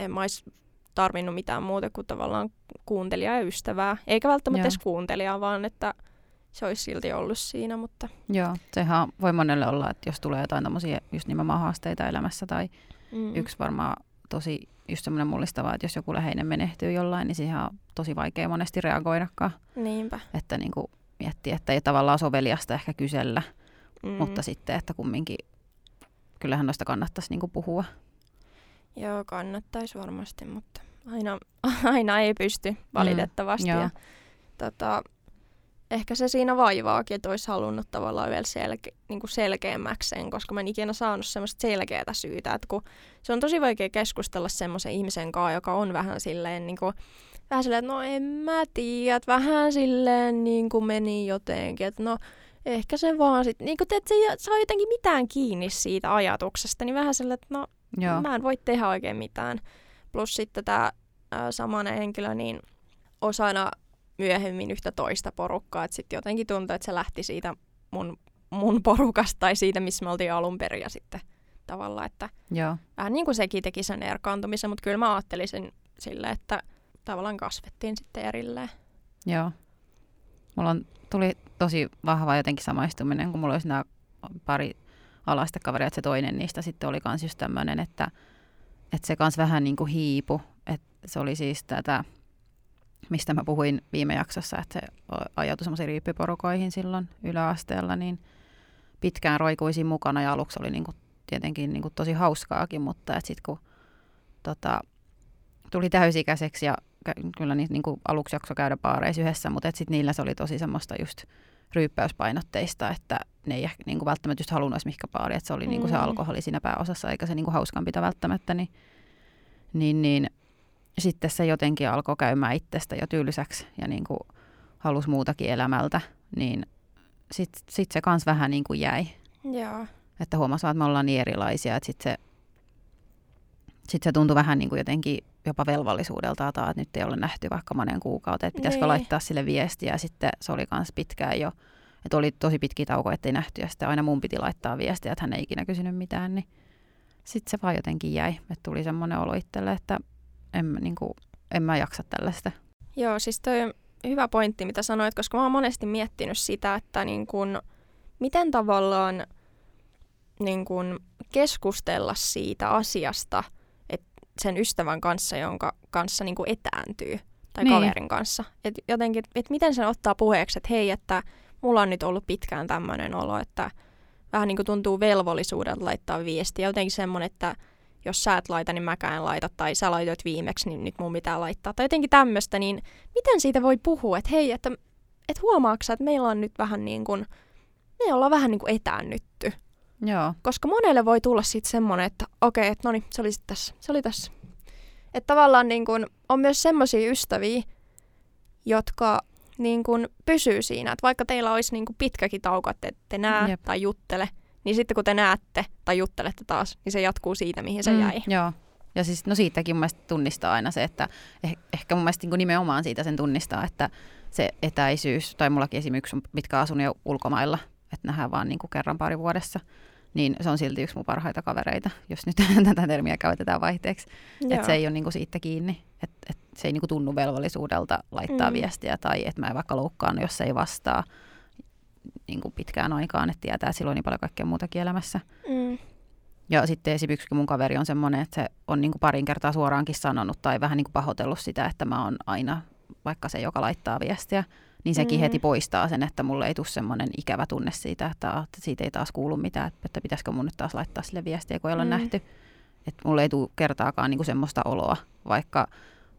en mä olisi tarvinnut mitään muuta kuin tavallaan kuuntelijaa ja ystävää. Eikä välttämättä Joo. edes kuuntelijaa, vaan että se olisi silti ollut siinä. Mutta... Joo, sehän voi monelle olla, että jos tulee jotain tämmöisiä just nimenomaan haasteita elämässä tai mm. yksi varmaan tosi just semmoinen mullistava, että jos joku läheinen menehtyy jollain, niin siihen on tosi vaikea monesti reagoidakaan. Niinpä. Että niin kuin, miettiä, että ei tavallaan soveliasta ehkä kysellä, Mm. mutta sitten, että kumminkin kyllähän noista kannattaisi niinku puhua. Joo, kannattaisi varmasti, mutta aina, aina ei pysty valitettavasti. joo. ja, tota, ehkä se siinä vaivaakin, että olisi halunnut tavallaan vielä selke, niin kuin selkeämmäksi sen, koska mä en ikinä saanut semmoista selkeää syytä. Että kun se on tosi vaikea keskustella semmoisen ihmisen kanssa, joka on vähän silleen, niin kuin, vähän silleen, että no en mä tiedä, että vähän silleen niin kuin meni jotenkin, että no ehkä se vaan sitten, niin kuin te, että se ei saa jotenkin mitään kiinni siitä ajatuksesta, niin vähän silleen, että no Joo, Mä en voi tehdä oikein mitään. Plus sitten tämä samainen henkilö niin osana myöhemmin yhtä toista porukkaa. Sitten jotenkin tuntui, että se lähti siitä mun, mun porukasta tai siitä, missä me oltiin alun perin. Ja sitten tavallaan, että joo, vähän niin kuin sekin teki sen erkaantumisen, mutta kyllä mä ajattelin sen sille, että tavallaan kasvettiin sitten erilleen. joo. Mulla on, tuli tosi vahva jotenkin samaistuminen, kun mulla olisi nämä pari alaista kaveria, että se toinen niistä sitten oli kans just tämmöinen, että, että se kans vähän niin kuin hiipu. Että se oli siis tätä, mistä mä puhuin viime jaksossa, että se ajautui semmoisiin riippiporukoihin silloin yläasteella, niin pitkään roikuisin mukana ja aluksi oli niin kuin tietenkin niin kuin tosi hauskaakin, mutta sitten kun tota, tuli täysikäiseksi ja kyllä niitä niin kuin aluksi jakso käydä baareissa yhdessä, mutta sitten niillä se oli tosi semmoista just ryyppäyspainotteista, että ne ei niin kuin välttämättä just halunnut edes mihinkä baariin, että se oli niin kuin se Mm. alkoholi siinä pääosassa eikä se niin kuin hauskanpito välttämättä, niin, niin, niin sitten se jotenkin alkoi käymään itsestä jo tylsäksi ja niin kuin halusi muutakin elämältä, niin sitten sit se kans vähän niin kuin jäi. Joo. Että huomasi, että me ollaan niin erilaisia, että sitten se, sit se tuntui vähän niin kuin jotenkin jopa velvollisuudelta, että nyt ei ole nähty vaikka monen kuukautta, että pitäisikö Niin. laittaa sille viestiä. Ja sitten se oli myös pitkään jo, että oli tosi pitkiä taukoja, ettei nähty. Ja sitten aina mun piti laittaa viestiä, että hän ei ikinä kysynyt mitään. Niin sitten se vaan jotenkin jäi. Että tuli semmoinen olo itselle, että en, mä niin kuin, en mä jaksa tällaista. Joo, siis toi on hyvä pointti, mitä sanoit, koska mä oon monesti miettinyt sitä, että niin kun, miten tavallaan niin kun keskustella siitä asiasta et sen ystävän kanssa, jonka kanssa niin kun etääntyy, tai Niin. kaverin kanssa. Et jotenkin, että miten sen ottaa puheeksi, että hei, että mulla on nyt ollut pitkään tämmöinen olo, että vähän niin kuin tuntuu velvollisuudelta laittaa viestiä. Jotenkin semmoinen, että jos sä et laita, niin mäkään en laita, tai sä laitoit viimeksi, niin nyt mun pitää laittaa. Tai jotenkin tämmöistä, niin miten siitä voi puhua, että hei, että et huomaatko sä, että meillä on nyt vähän niin kuin, me ollaan vähän niin kuin etäännytty. Joo, Koska monelle voi tulla sitten semmoinen, että okei, että no niin, se oli sit tässä, se oli tässä. Että tavallaan niin kuin, on myös semmoisia ystäviä, jotka niin kuin pysyy siinä, että vaikka teillä olisi niin kuin pitkäkin tauko, että te ette näe. Jep. tai juttele, niin sitten kun te näette tai juttelette taas, niin se jatkuu siitä, mihin se Mm, jäi. Joo. Ja siis no siitäkin mun mielestä tunnistaa aina se, että eh, ehkä mun mielestä niin nimenomaan siitä sen tunnistaa, että se etäisyys, tai mullakin esimerkiksi on pitkä asunut jo ulkomailla, että nähdään vaan niin kuin kerran pari vuodessa, niin se on silti yksi mun parhaita kavereita, jos nyt tätä termiä käytetään vaihteeksi. Että se ei ole niin kuin siitä kiinni, että et se ei niin kuin tunnu velvollisuudelta laittaa. Mm. viestiä, tai että mä en vaikka loukkaan, jos se ei vastaa niin kuin pitkään aikaan, että tietää, silloin niin paljon kaikkea muutakin elämässä. Mm. Ja sitten esimerkiksi mun kaveri on semmoinen, että se on niin kuin parin kertaa suoraankin sanonut tai vähän niin kuin pahoitellut sitä, että mä oon aina vaikka se, joka laittaa viestiä, niin sekin Mm. heti poistaa sen, että mulle ei tule semmoinen ikävä tunne siitä, että, siitä ei taas kuulu mitään, että pitäisikö mun nyt taas laittaa sille viestiä, kun ei ole Mm. nähty. Että mulle ei tule kertaakaan niin kuin semmoista oloa, vaikka,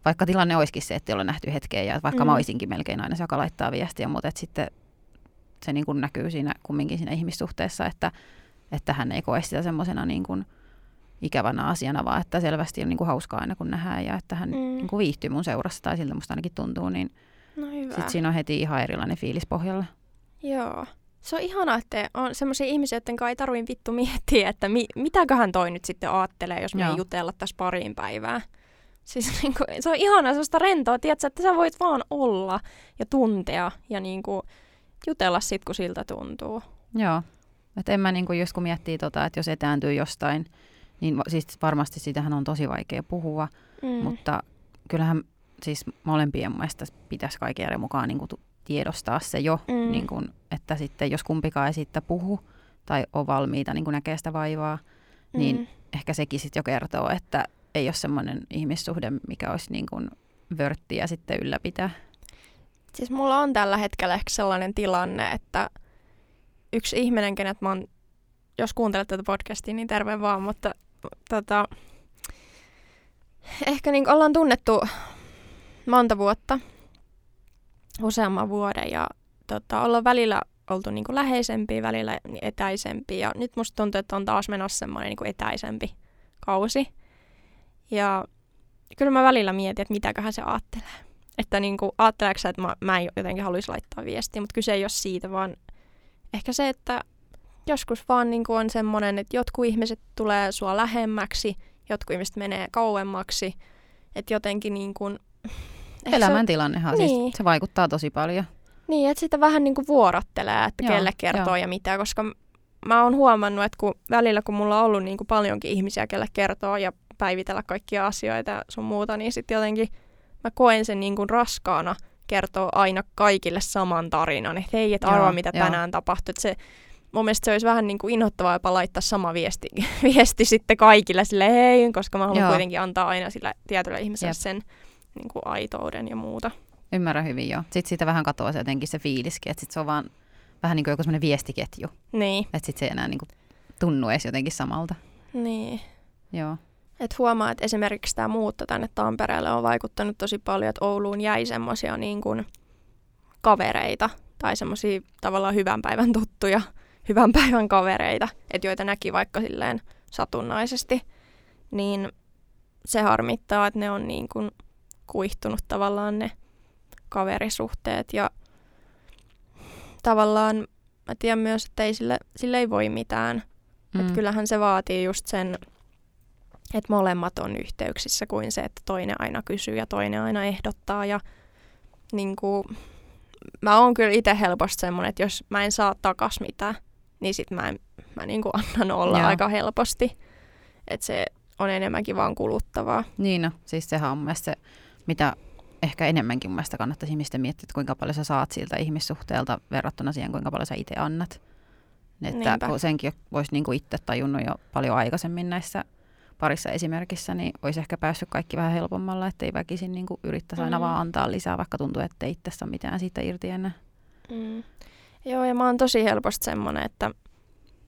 vaikka tilanne olisikin se, että ei ole nähty hetkeä ja vaikka mm. mä olisinkin melkein aina se, joka laittaa viestiä, mutta et sitten se niin kuin näkyy siinä kumminkin siinä ihmissuhteessa, että, että hän ei koe sitä semmoisena niin kuin ikävänä asiana, vaan että selvästi on niin kuin hauskaa aina kun nähdään ja että hän mm. Niin kuin viihtyy mun seurassa tai siltä musta ainakin tuntuu, niin No hyvä. sitten siinä on heti ihan erilainen fiilis pohjalla. Joo. Se on ihanaa, että on semmoisia ihmisiä, joiden kanssa ei tarvitse vittu miettiä, että mi- mitäköhän toi nyt sitten ajattelee, jos me ei jutella tässä pariin päivää. Siis niin kuin, se on ihanaa, sellaista rentoa, tiedätkö, että sä voit vaan olla ja tuntea ja niin kuin, jutella sit, kun siltä tuntuu. Joo. Että en mä niin kuin just kun miettii tota, että jos etääntyy jostain, niin siis varmasti siitähän on tosi vaikea puhua, Mm. mutta kyllähän siis molempien mielestä pitäisi kaiken mukaan niin kuin tu- tiedostaa se jo, Mm. mm. niin kuin, että sitten jos kumpikaan ei siitä puhu tai on valmiita niin kuin näkee sitä vaivaa, niin Mm. ehkä sekin sitten jo kertoo, että ei ole semmoinen ihmissuhde, mikä olisi niin kuin vörttiä sitten ylläpitää. Siis mulla on tällä hetkellä ehkä sellainen tilanne, että yksi ihminen, kenet mä oon, jos kuuntelet tätä podcastia, niin terve vaan, mutta tota, ehkä niin ollaan tunnettu monta vuotta, useamman vuoden ja tota, ollaan välillä oltu niin kuin läheisempiä, välillä etäisempiä ja nyt musta tuntuu, että on taas menossa semmoinen niin etäisempi kausi. Ja kyllä mä välillä mietin, että mitäköhän se ajattelee. Että niin kuin, ajatteleeko että mä, mä en jotenkin haluaisi laittaa viestiä, mutta kyse ei ole siitä, vaan ehkä se, että joskus vaan niin kuin on semmoinen, että jotkut ihmiset tulee sua lähemmäksi, jotkut ihmiset menee kauemmaksi, että jotenkin niin kuin... Elämäntilannehan siis, niin. siis, se vaikuttaa tosi paljon. Niin, että sitä vähän niin kuin vuorottelee, että joo, kelle kertoo joo. ja mitä, koska mä oon huomannut, että kun välillä kun mulla on ollut niin kuin paljonkin ihmisiä, kelle kertoo ja päivitellä kaikkia asioita ja sun muuta, niin sitten jotenkin mä koen sen niin kuin raskaana kertoa aina kaikille saman tarinan, että hei, et arvaa mitä joo. tänään tapahtui. Että se, mun mielestä se olisi vähän niin kuin inhottavaa jopa laittaa sama viesti, viesti sitten kaikille sille hei, koska mä haluan joo. kuitenkin antaa aina sille tietylle ihmiselle Jep. sen niin kuin aitouden ja muuta. Ymmärrän hyvin joo. Sitten siitä vähän katoaa se jotenkin se fiiliskin, että sit se on vaan vähän niin kuin joku semmoinen viestiketju. Niin. Että sitten se ei enää niin kuin tunnu edes jotenkin samalta. Niin. Joo. Et huomaa, että esimerkiksi tämä muutto tänne Tampereelle on vaikuttanut tosi paljon, että Ouluun jäi semmoisia niin kuin kavereita tai semmoisia tavallaan hyvän päivän tuttuja, hyvän päivän kavereita, että joita näki vaikka silleen satunnaisesti, niin se harmittaa, että ne on niin kuin kuihtunut tavallaan ne kaverisuhteet ja tavallaan mä tiedän myös, että ei sille, sille ei voi mitään. Mm. Että kyllähän se vaatii just sen että molemmat on yhteyksissä kuin se, että toinen aina kysyy ja toinen aina ehdottaa. Ja niin kuin, mä oon kyllä itse helposti semmoinen, että jos mä en saa takas mitään, niin sit mä, en, mä niin kuin annan olla Joo. aika helposti. Että se on enemmänkin vaan kuluttavaa. Niin no, siis sehän on mun mielestä se, mitä ehkä enemmänkin mun mielestä kannattaisi ihmisten miettiä, että kuinka paljon sä saat siltä ihmissuhteelta verrattuna siihen, kuinka paljon sä itse annat. Että Niinpä. senkin voisi niinku itse tajunnut jo paljon aikaisemmin näissä parissa esimerkissä, niin olisi ehkä päässyt kaikki vähän helpommalla, ettei väkisin niin kuin yrittäisi aina mm. vaan antaa lisää, vaikka tuntuu, että itse saa mitään siitä irti enää. Mm. Joo, ja mä oon tosi helposti semmoinen, että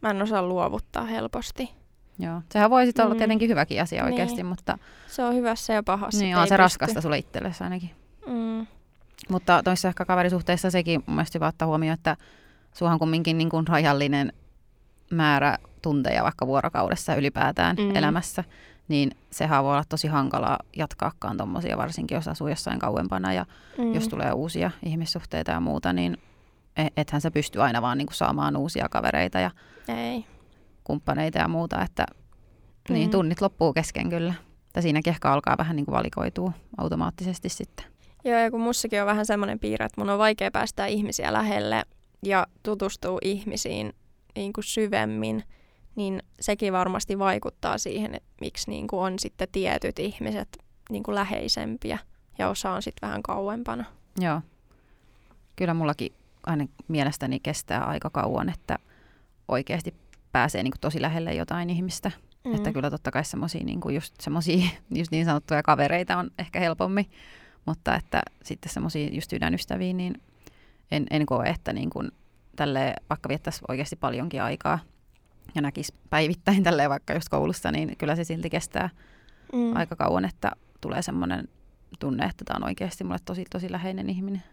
mä en osaa luovuttaa helposti. Joo, sehän voi sitten mm. olla tietenkin hyväkin asia niin. oikeasti, mutta... Se on hyvässä ja pahassa. Niin, on se pysty. raskasta sulle itsellesi ainakin. Mm. Mutta toissa ehkä kaverisuhteessa sekin mun mielestä hyvä ottaa huomioon, että suhan kumminkin niin kuin rajallinen määrä tunteja vaikka vuorokaudessa ylipäätään mm. elämässä, niin sehän voi olla tosi hankalaa jatkaakaan tuommoisia, varsinkin jos asuu jossain kauempana ja mm. jos tulee uusia ihmissuhteita ja muuta, niin e- ethän sä pysty aina vaan niin kuin saamaan uusia kavereita ja Ei. kumppaneita ja muuta, että mm. niin tunnit loppuu kesken kyllä. Ja siinäkin ehkä alkaa vähän niin kuin valikoitua automaattisesti sitten. Joo, ja kun mussakin on vähän semmoinen piirre, että mun on vaikea päästä ihmisiä lähelle ja tutustua ihmisiin niin kuin syvemmin, niin sekin varmasti vaikuttaa siihen, että miksi niin kuin on sitten tietyt ihmiset niin kuin läheisempiä ja osa on sitten vähän kauempana. Joo. Kyllä mullakin aina mielestäni kestää aika kauan, että oikeasti pääsee niin kuin tosi lähelle jotain ihmistä. Mm. Että kyllä totta kai semmoisia niin just, just niin sanottuja kavereita on ehkä helpommin, mutta että sitten semmoisia just sydänystäviä, niin en, en koe, että niin kuin tälle, vaikka viettäisi oikeasti paljonkin aikaa ja näkisi päivittäin tälleen vaikka just koulussa, niin kyllä se silti kestää mm. aika kauan, että tulee semmoinen tunne, että tämä on oikeasti mulle tosi tosi läheinen ihminen.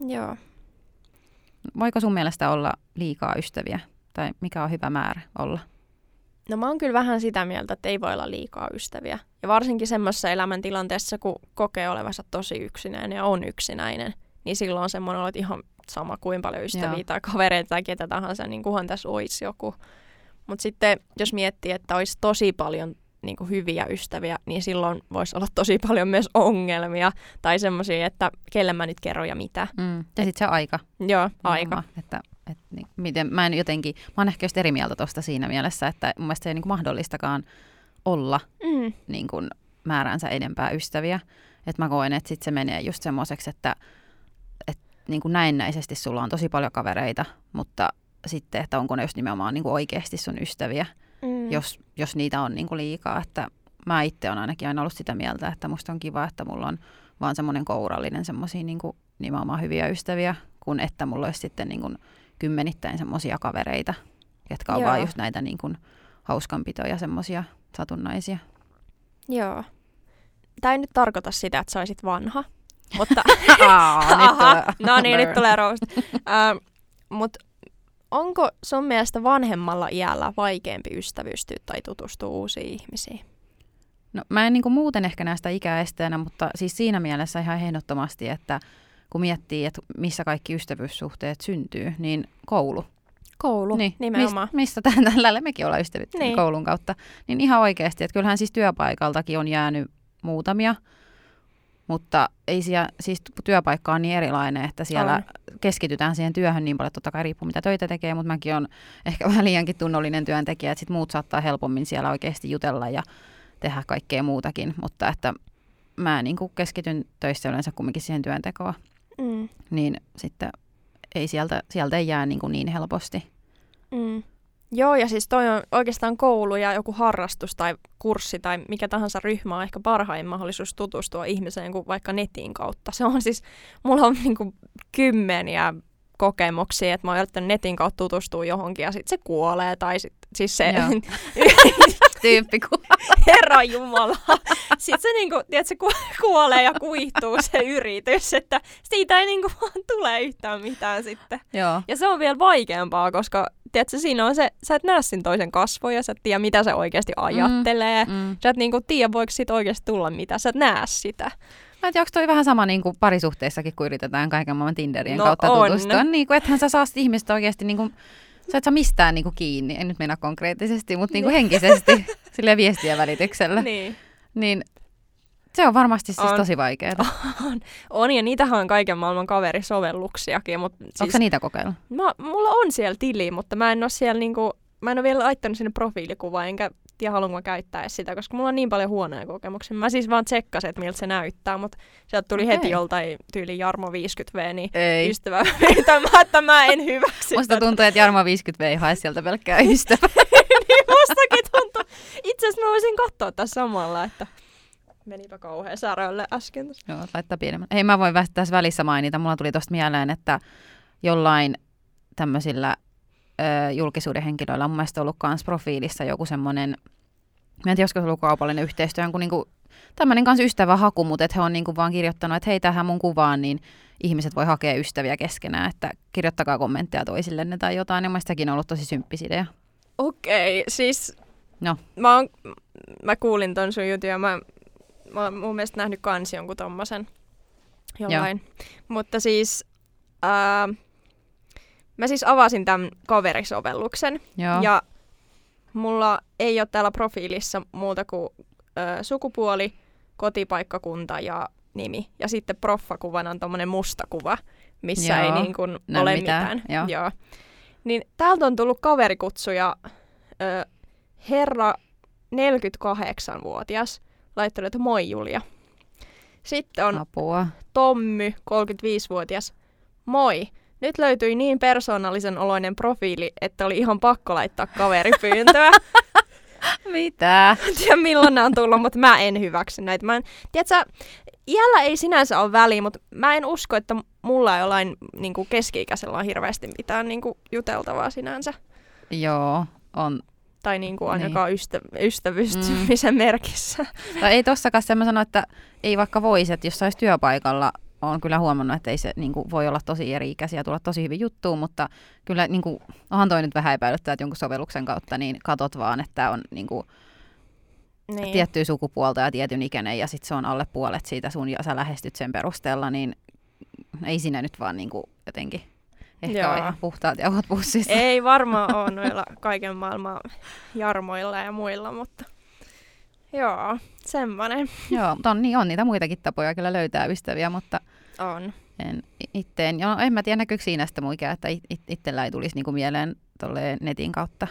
Joo. Voiko sun mielestä olla liikaa ystäviä? Tai mikä on hyvä määrä olla? No mä oon kyllä vähän sitä mieltä, että ei voi olla liikaa ystäviä. Ja varsinkin semmoisessa elämäntilanteessa, kun kokee olevansa tosi yksinäinen ja on yksinäinen, niin silloin on semmoinen että ihan sama kuin paljon ystäviä Joo. tai kavereita tai ketä tahansa, niin kunhan tässä olisi joku. Mutta sitten jos miettii, että olisi tosi paljon niin kuin hyviä ystäviä, niin silloin voisi olla tosi paljon myös ongelmia tai semmoisia, että kelle mä nyt kerron ja mitä. Mm. Ja sitten se aika. Joo, aika. että, että niin, miten, mä en jotenkin, mä oon ehkä just eri mieltä tuosta siinä mielessä, että mun mielestä se ei niin kuin mahdollistakaan olla mm. niin kuin määränsä enempää ystäviä. Että mä koen, että sitten se menee just semmoiseksi, että niin kuin näennäisesti sulla on tosi paljon kavereita, mutta sitten, että onko ne just nimenomaan niin kuin oikeasti sun ystäviä, mm. jos, jos niitä on niin kuin liikaa. Että mä itse olen ainakin aina ollut sitä mieltä, että musta on kiva, että mulla on vaan semmoinen kourallinen semmoisia niin nimenomaan hyviä ystäviä, kuin että mulla olisi sitten niin kuin kymmenittäin semmoisia kavereita, jotka on Joo. vaan just näitä niin kuin hauskanpitoja, semmoisia satunnaisia. Joo. Tämä ei nyt tarkoita sitä, että sä olisit vanha, mutta... Aa, Aha, no niin, nyt tulee roast. uh, Mutta onko sun mielestä vanhemmalla iällä vaikeampi ystävystyä tai tutustua uusiin ihmisiin? No, mä en niin kuin muuten ehkä näistä ikäesteenä, mutta siis siinä mielessä ihan ehdottomasti, että kun miettii, että missä kaikki ystävyyssuhteet syntyy, niin koulu. Koulu, Niin, nimenomaan. Mistä, mistä tällä mekin ollaan ystävytty Niin. niin. koulun kautta. Niin ihan oikeasti, että kyllähän siis työpaikaltakin on jäänyt muutamia, mutta ei siellä, siis työpaikka on niin erilainen, että siellä On. keskitytään siihen työhön niin paljon, totta kai riippuu mitä töitä tekee, mutta mäkin on ehkä vähän liiankin tunnollinen työntekijä, että sit muut saattaa helpommin siellä oikeasti jutella ja tehdä kaikkea muutakin, mutta että mä niin kuin keskityn töissä yleensä kumminkin siihen työntekoon, Mm. niin sitten ei sieltä, sieltä ei jää niin, kuin niin helposti. Mm. Joo, ja siis toi on oikeastaan koulu ja joku harrastus tai kurssi tai mikä tahansa ryhmä on ehkä parhain mahdollisuus tutustua ihmiseen kuin vaikka netin kautta. Se on siis, mulla on niinku kymmeniä kokemuksia, että mä oon yrittänyt netin kautta tutustua johonkin ja sitten se kuolee tai sit, siis se. Tyyppi, kun Herra Jumala. Sitten se niinku, tiedätkö, ku, kuolee ja kuihtuu se yritys, että siitä ei niinku vaan tule yhtään mitään sitten. Joo. Ja se on vielä vaikeampaa, koska tiedätkö, siinä on se, sä et näe sen toisen kasvoja, sä et tiedä mitä se oikeasti ajattelee. Mm. Mm. Sä et niinku tiedä, voiko siitä oikeasti tulla mitä, sä et näe sitä. Mä en tiedä, onko toi vähän sama niin kuin parisuhteissakin, kun yritetään kaiken maailman Tinderien No kautta on. tutustua. Niin kuin, ethän sä saa ihmistä oikeasti, niin kuin, sä et saa mistään niin kuin kiinni, en nyt mennä konkreettisesti, mutta niin kuin henkisesti, sille viestien välityksellä. Niin. Niin se on varmasti siis On. tosi vaikeaa. On, on, ja niitähän on kaiken maailman kaverisovelluksiakin, mutta Siis... Onko niitä kokeillut? mä, mulla on siellä tili, mutta mä en ole siellä niinku, mä en ole vielä laittanut sinne profiilikuvaa, enkä tiedä haluanko mä käyttää sitä, koska mulla on niin paljon huonoja kokemuksia. Mä siis vaan tsekkasin, että miltä se näyttää, mutta sieltä tuli Okei. heti joltain tyyli Jarmo 50V, niin Ei. ystävä, että mä, että mä en hyväksy Musta tuntuu, että Jarmo 50 ei hae sieltä pelkkää ystävää. niin mustakin tuntuu. Itse asiassa mä voisin katsoa tässä samalla, että menipä kauhean särölle äsken. Joo, laittaa pienemmän. Hei, mä voin tässä välissä mainita. Mulla tuli tosta mieleen, että jollain tämmöisillä ö, julkisuuden henkilöillä on mun mielestä ollut kans profiilissa joku semmoinen, mä en tiedä, olisiko se ollut kaupallinen yhteistyö, jonkun niinku, tämmöinen kanssa ystävähaku, mutta että he on niinku vaan kirjoittanut, että hei tähän mun kuvaan, niin ihmiset voi hakea ystäviä keskenään, että kirjoittakaa kommentteja toisillenne tai jotain, ja mielestä sekin on ollut tosi symppis idea. Okei, siis No. mä, oon, mä kuulin ton sun jutun ja mä, mä oon mun mielestä nähnyt kans jonkun tommosen jollain. Mutta siis ää, mä siis avasin tämän kaverisovelluksen Joo. ja mulla ei ole täällä profiilissa muuta kuin ö, sukupuoli, kotipaikkakunta ja nimi. Ja sitten proffakuvana on tommonen musta kuva, missä Joo, ei niin kuin näy ole mitään, mitään. joo. Joo. Niin täältä on tullut kaverikutsuja ö, herra 48-vuotias laittanut, että moi Julia. Sitten on Apua. Tommy, 35-vuotias. Moi! Nyt löytyi niin persoonallisen oloinen profiili, että oli ihan pakko laittaa kaveripyyntöä. Mitä? En tiedä milloin nämä on tullut, mutta mä en hyväksy näitä. Mä en, tiedätkö, iällä ei sinänsä ole väliä, mutta mä en usko, että mulla jollain niin kuin keski-ikäisellä on hirveästi mitään niin kuin juteltavaa sinänsä. Joo, on Tai niin kuin Niin. ainakaan ystä, ystävystymisen mm. merkissä. Tai ei tossakaan se, mä sanoin, että ei vaikka voisi, että jos olisi työpaikalla, on kyllä huomannut, että ei se niin kuin, voi olla tosi eri-ikäisiä, tulla tosi hyvin juttuun, mutta kyllä niin kuin, onhan toi nyt vähän epäilyttää, että jonkun sovelluksen kautta niin katot vaan, että on niin kuin, Niin. tiettyä sukupuolta ja tietyn ikäinen ja sitten se on alle puolet siitä sun ja sä lähestyt sen perusteella, niin ei siinä nyt vaan niin kuin, jotenkin ehkä Joo. ole ihan puhtaat jauhot pussissa. Ei varmaan ole noilla kaiken maailman jarmoilla ja muilla, mutta joo, semmoinen Joo, mutta on, niin, on niitä muitakin tapoja kyllä löytää ystäviä, mutta on. En, itteen, joo, en mä tiedä näkyykö siinä sitä muikaa, että it, it, itsellä ei tulisi niinku mieleen tolleen netin kautta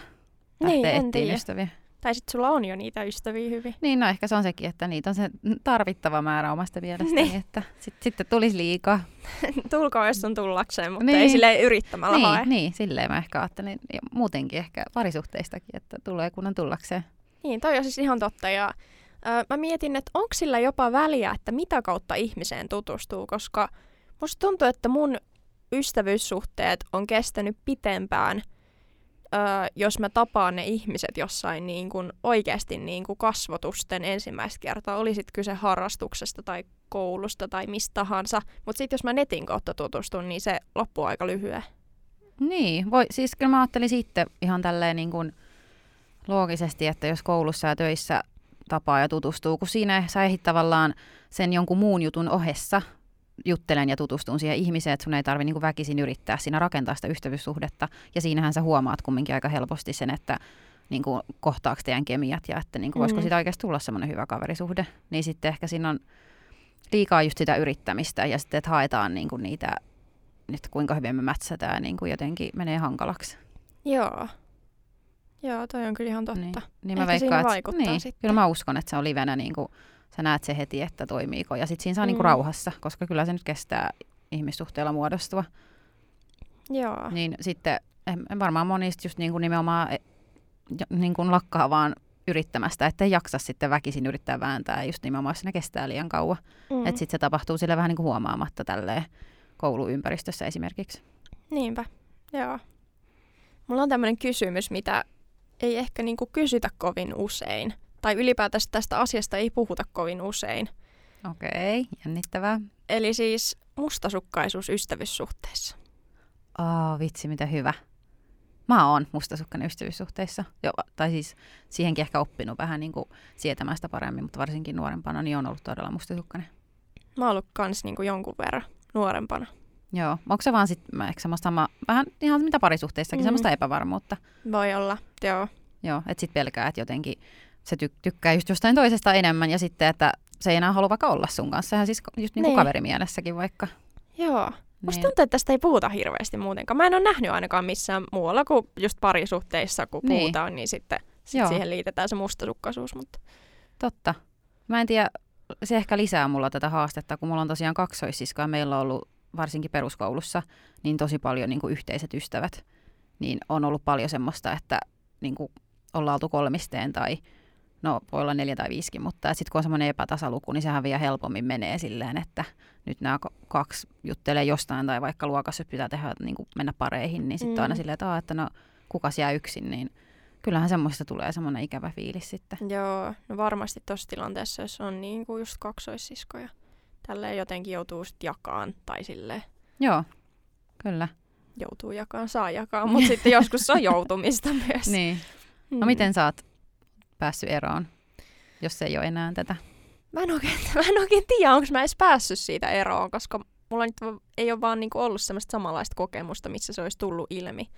Niin, lähteä en etsiin ystäviä. Tai sitten sulla on jo niitä ystäviä hyvin. Niin, no ehkä se on sekin, että niitä on se tarvittava määrä omasta mielestäni, Niin. että sit, sitten tulisi liikaa. Tulkoon, jos on tullakseen, mutta Niin. ei silleen yrittämällä hae. Niin, niin, silleen mä ehkä ajattelin. Ja muutenkin ehkä parisuhteistakin, että tulee kun on tullakseen. Niin, toi on siis ihan totta. Ja, ö, mä mietin, että onko sillä jopa väliä, että mitä kautta ihmiseen tutustuu, koska Musta tuntuu, että mun ystävyyssuhteet on kestänyt pitempään, öö, jos mä tapaan ne ihmiset jossain niin kuin oikeasti niin kuin kasvotusten ensimmäistä kertaa, oli sitten kyse harrastuksesta tai koulusta tai mistä tahansa. Mutta sitten jos mä netin kautta tutustun, niin se loppuu aika lyhyen. Niin, voi, siis kyllä mä ajattelin sitten ihan tälleen niin kuin loogisesti, että jos koulussa ja töissä tapaa ja tutustuu, kun siinä sä ehdit tavallaan sen jonkun muun jutun ohessa juttelen ja tutustun siihen ihmiseen, että sun ei tarvi niin väkisin yrittää siinä rakentaa sitä ystävyyssuhdetta. Ja siinähän sä huomaat kumminkin aika helposti sen, että niin kuin, kohtaako teidän kemiat ja että niin kuin, voisiko mm. siitä oikeasti tulla semmoinen hyvä kaverisuhde. Niin sitten ehkä siinä on liikaa just sitä yrittämistä ja sitten, että haetaan niin kuin niitä, nyt kuinka hyvin me mätsätään, niin kuin jotenkin menee hankalaksi. Joo. Joo, toi on kyllä ihan totta. Niin, niin mä veikkaan, että, niin, sitten. Kyllä mä uskon, että se on livenä niin kuin, sä näet se heti, että toimiiko. Ja sitten siinä saa niinku mm. niinku rauhassa, koska kyllä se nyt kestää ihmissuhteella muodostua. Joo. Niin sitten en, varmaan monista just niinku nimenomaan e, niinku lakkaa vaan yrittämästä, ettei jaksa sitten väkisin yrittää vääntää. Just nimenomaan, jos ne kestää liian kauan. Mm. Että sitten se tapahtuu sille vähän niinku huomaamatta tälleen kouluympäristössä esimerkiksi. Niinpä, joo. Mulla on tämmöinen kysymys, mitä ei ehkä niinku kysytä kovin usein – tai ylipäätään tästä asiasta ei puhuta kovin usein. Okei, okay, jännittävää. Eli siis mustasukkaisuus ystävyyssuhteissa. Oh, vitsi, mitä hyvä. Mä oon mustasukkainen ystävyyssuhteissa. Jo, tai siis siihenkin ehkä oppinut vähän niin kuin sietämään sitä paremmin, mutta varsinkin nuorempana niin on ollut todella mustasukkainen. Mä oon ollut kans niin kuin jonkun verran nuorempana. Joo, onko se vaan sitten semmoista sama, vähän ihan mitä parisuhteissakin, mm. semmoista epävarmuutta? Voi olla, joo. Joo, että sitten pelkää, että jotenkin se ty- tykkää just jostain toisesta enemmän ja sitten, että se ei enää halua vaikka olla sun kanssa. Sehän siis just niin kuin niin. kaverimielessäkin vaikka. Joo. Musta niin. tuntuu, että tästä ei puhuta hirveästi muutenkaan. Mä en ole nähnyt ainakaan missään muualla kuin just parisuhteissa, kun niin. puhutaan, niin sitten sit siihen liitetään se mustasukkaisuus. Mutta... Totta. Mä en tiedä, se ehkä lisää mulla tätä haastetta, kun mulla on tosiaan kaksoissisko ja meillä on ollut varsinkin peruskoulussa niin tosi paljon niin kuin yhteiset ystävät. Niin on ollut paljon semmoista, että niin kuin ollaan oltu kolmisteen tai no voi olla neljä tai viisikin, mutta sitten kun on semmoinen epätasaluku, niin sehän vielä helpommin menee silleen, että nyt nämä kaksi juttelee jostain tai vaikka luokassa pitää tehdä, niin kuin mennä pareihin, niin sitten mm. aina silleen, että, että no kuka jää yksin, niin kyllähän semmoista tulee semmoinen ikävä fiilis sitten. Joo, no varmasti tuossa tilanteessa, jos on niin kuin just kaksoissiskoja, tälleen jotenkin joutuu sitten jakaan tai silleen. Joo, kyllä. Joutuu jakaan, saa jakaa, mutta sitten joskus on joutumista myös. Niin. No mm. miten sä oot päässyt eroon, jos ei ole enää tätä? Mä en oikein, mä en oikein tiedä, onko mä edes päässyt siitä eroon, koska mulla nyt ei ole vaan niinku ollut semmoista samanlaista kokemusta, missä se olisi tullut ilmi.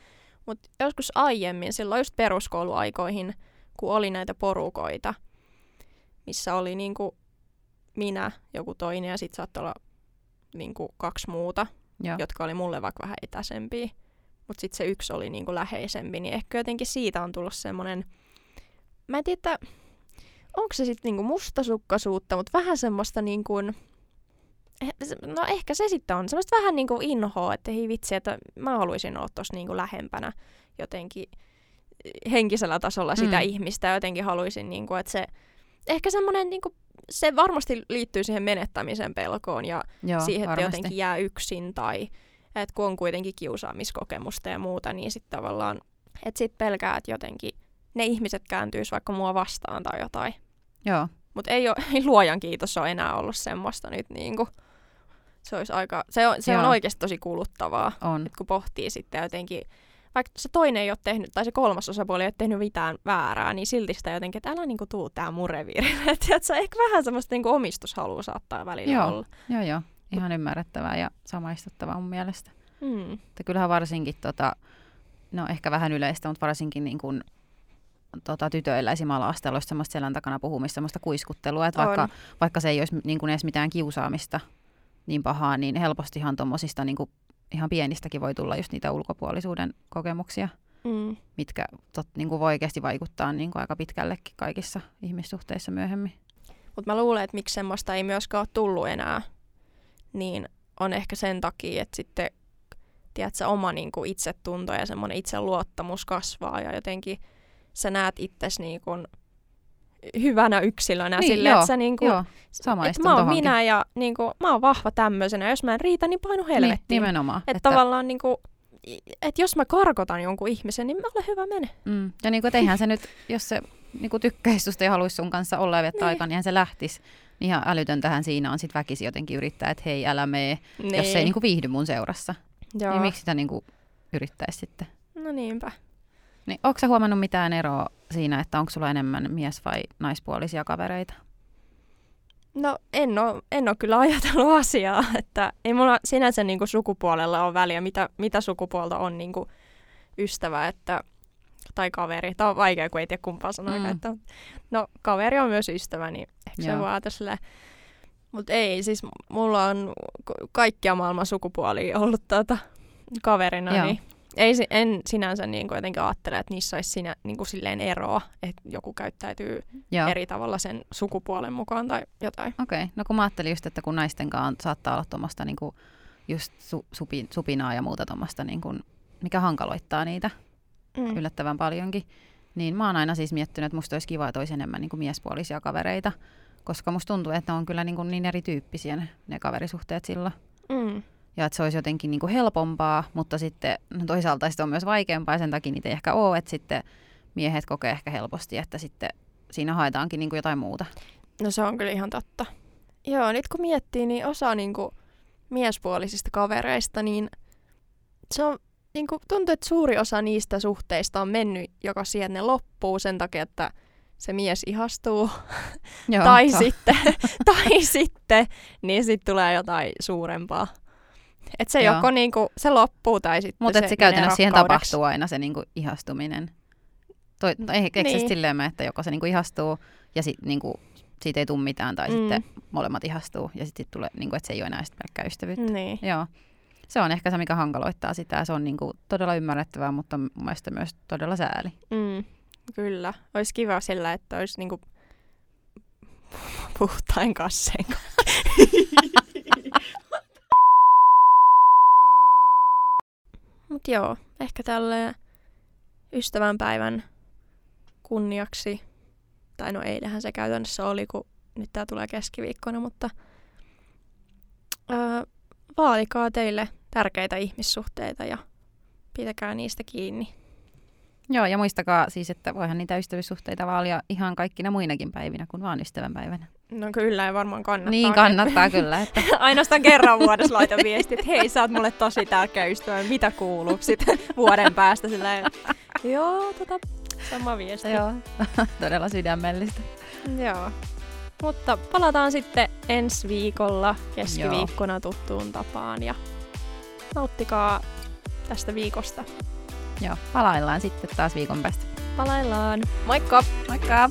Mutta joskus aiemmin, silloin just peruskouluaikoihin, kun oli näitä porukoita, missä oli niinku minä, joku toinen ja sitten saattoi olla niinku kaksi muuta, Joo. jotka oli mulle vaikka vähän etäisempiä. Mutta sitten se yksi oli niinku läheisempi, niin ehkä jotenkin siitä on tullut semmoinen mä en tiedä, onko se sitten niinku mustasukkaisuutta, mutta vähän semmoista niinku, no ehkä se sitten on semmoista vähän niinku inhoa, että hei vitsi, että mä haluaisin olla tuossa niinku lähempänä jotenkin henkisellä tasolla sitä mm. ihmistä, jotenkin haluaisin, niinku, että se ehkä semmoinen niinku, se varmasti liittyy siihen menettämisen pelkoon ja Joo, siihen, että varmasti. jotenkin jää yksin tai että kun on kuitenkin kiusaamiskokemusta ja muuta, niin sitten tavallaan, että sitten pelkää, että jotenkin ne ihmiset kääntyisi vaikka mua vastaan tai jotain. Joo. Mutta ei, ei luojan kiitos ole enää ollut semmoista nyt niinku. Se olisi aika, se on, se on oikeasti tosi kuluttavaa. On. Et kun pohtii sitten jotenkin, vaikka se toinen ei ole tehnyt, tai se kolmas osapuoli ei ole tehnyt mitään väärää, niin silti sitä jotenkin, että älä niinku tuu tää mun reviirille. Että ehkä vähän semmoista niinku omistushalua saattaa välillä joo. olla. Joo, joo. Ihan ymmärrettävää ja samaistuttavaa mun mielestä. Mm. Että kyllähän varsinkin, tota, no ehkä vähän yleistä, mutta varsinkin niin kuin tota, tytöillä esim. ala-asteella olisi semmoista selän takana puhumista, semmoista kuiskuttelua, että vaikka, vaikka se ei olisi niin kuin edes mitään kiusaamista niin pahaa, niin helpostihan tuommoisista niin kuin, ihan pienistäkin voi tulla just niitä ulkopuolisuuden kokemuksia, mm. mitkä tot, niin kuin voi oikeasti vaikuttaa niin kuin aika pitkällekin kaikissa ihmissuhteissa myöhemmin. Mutta mä luulen, että miksi semmoista ei myöskään ole tullut enää, niin on ehkä sen takia, että sitten tiedätkö, oma niin kuin itsetunto ja semmoinen itseluottamus kasvaa ja jotenkin – sä näet itsesi niin kuin hyvänä yksilönä. Niin, sille, joo, että sä niinku, Joo, että samaistun mä oon tohonkin. minä ja niinku, mä oon vahva tämmöisenä. Jos mä en riitä, niin painu Niin, helvettiin. nimenomaan. että tavallaan niinku, että jos mä karkotan jonkun ihmisen, niin mä olen hyvä mene. Mm. Ja niin kuin, eihän se nyt, jos se niin kuin tykkäisi susta ja haluaisi sun kanssa olla ja viettää Niin. aikaa, niin se lähtisi. Niin ihan älytöntähän siinä on sit väkisin jotenkin yrittää, että hei älä mee, Niin. jos se ei niin kuin viihdy mun seurassa. Joo. Niin miksi sitä niin kuin yrittäisi sitten? No niinpä. Niin, onko sä huomannut mitään eroa siinä, että onko sulla enemmän mies- vai naispuolisia kavereita? No en ole, en ole kyllä ajatellut asiaa, että ei mulla sinänsä niin kuin sukupuolella ole väliä, mitä, mitä sukupuolta on niin kuin ystävä että, tai kaveri. Tämä on vaikea, kun ei tiedä kumpaa sanoa. Mm. Että, no kaveri on myös ystävä, niin ehkä se Joo. voi ajatella Mutta ei, siis mulla on kaikkia maailman sukupuolia ollut tuota, kaverina, Joo. niin ei, en sinänsä niin kuin jotenkin ajattele, että niissä olisi siinä, niin kuin silleen eroa, että joku käyttäytyy Joo. eri tavalla sen sukupuolen mukaan tai jotain. Okei, okay. no kun mä ajattelin just, että kun naisten kanssa saattaa olla tuommoista niinku just su, supi, supinaa ja muuta tuommoista, niinku, mikä hankaloittaa niitä Mm. yllättävän paljonkin, niin mä oon aina siis miettinyt, että musta olisi kiva, että olisi enemmän niinku miespuolisia kavereita, koska musta tuntuu, että ne on kyllä niinku niin erityyppisiä ne, ne kaverisuhteet silloin. Mm. Ja että se olisi jotenkin niinku helpompaa, mutta sitten no toisaalta sitten on myös vaikeampaa ja sen takia niitä ei ehkä ole, että sitten miehet kokee ehkä helposti, että sitten siinä haetaankin niinku jotain muuta. No se on kyllä ihan totta. Joo, nyt kun miettii, niin osa niinku miespuolisista kavereista, niin se on, niinku, tuntuu, että suuri osa niistä suhteista on mennyt joko siihen, että ne loppuu sen takia, että se mies ihastuu, Joo, tai, sitten, tai sitten, niin sitten tulee jotain suurempaa. Että se Joo. joko niinku, se loppuu tai sitten Mutta se se, se käytännössä siihen tapahtuu aina se niinku ihastuminen. Toi, no, ei, eikö niin. Niin. silleen mene, että joko se niinku ihastuu ja sit, niinku, siitä ei tule mitään, tai mm. Sitten molemmat ihastuu ja sitten tulee, niinku, että se ei ole enää sitten pelkkää ystävyyttä. Niin. Joo. Se on ehkä se, mikä hankaloittaa sitä. Se on niinku todella ymmärrettävää, mutta mun mielestä myös todella sääli. Mm, kyllä. Olisi kiva sillä, että olisi niinku puhtain kasseen Mut joo, ehkä tälle ystävänpäivän kunniaksi, tai no eilähän se käytännössä oli, kun nyt tää tulee keskiviikkona, mutta öö, vaalikaa teille tärkeitä ihmissuhteita ja pitäkää niistä kiinni. Joo, ja muistakaa siis, että voihan niitä ystävyyssuhteita vaalia ihan kaikkina muinakin päivinä kuin vaan ystävänpäivänä. No kyllä, ja varmaan kannattaa. Niin kannattaa kyllä. Että Ainoastaan kerran vuodessa laitan viesti, että hei, sä oot mulle tosi tärkeä ystävä, mitä kuuluu sitten vuoden päästä sillä Joo, tota, sama viesti. joo, todella sydämellistä. Joo. Mutta palataan sitten ensi viikolla keskiviikkona tuttuun tapaan ja nauttikaa tästä viikosta. Joo, palaillaan sitten taas viikon päästä. Palaillaan. Moikka! Moikka!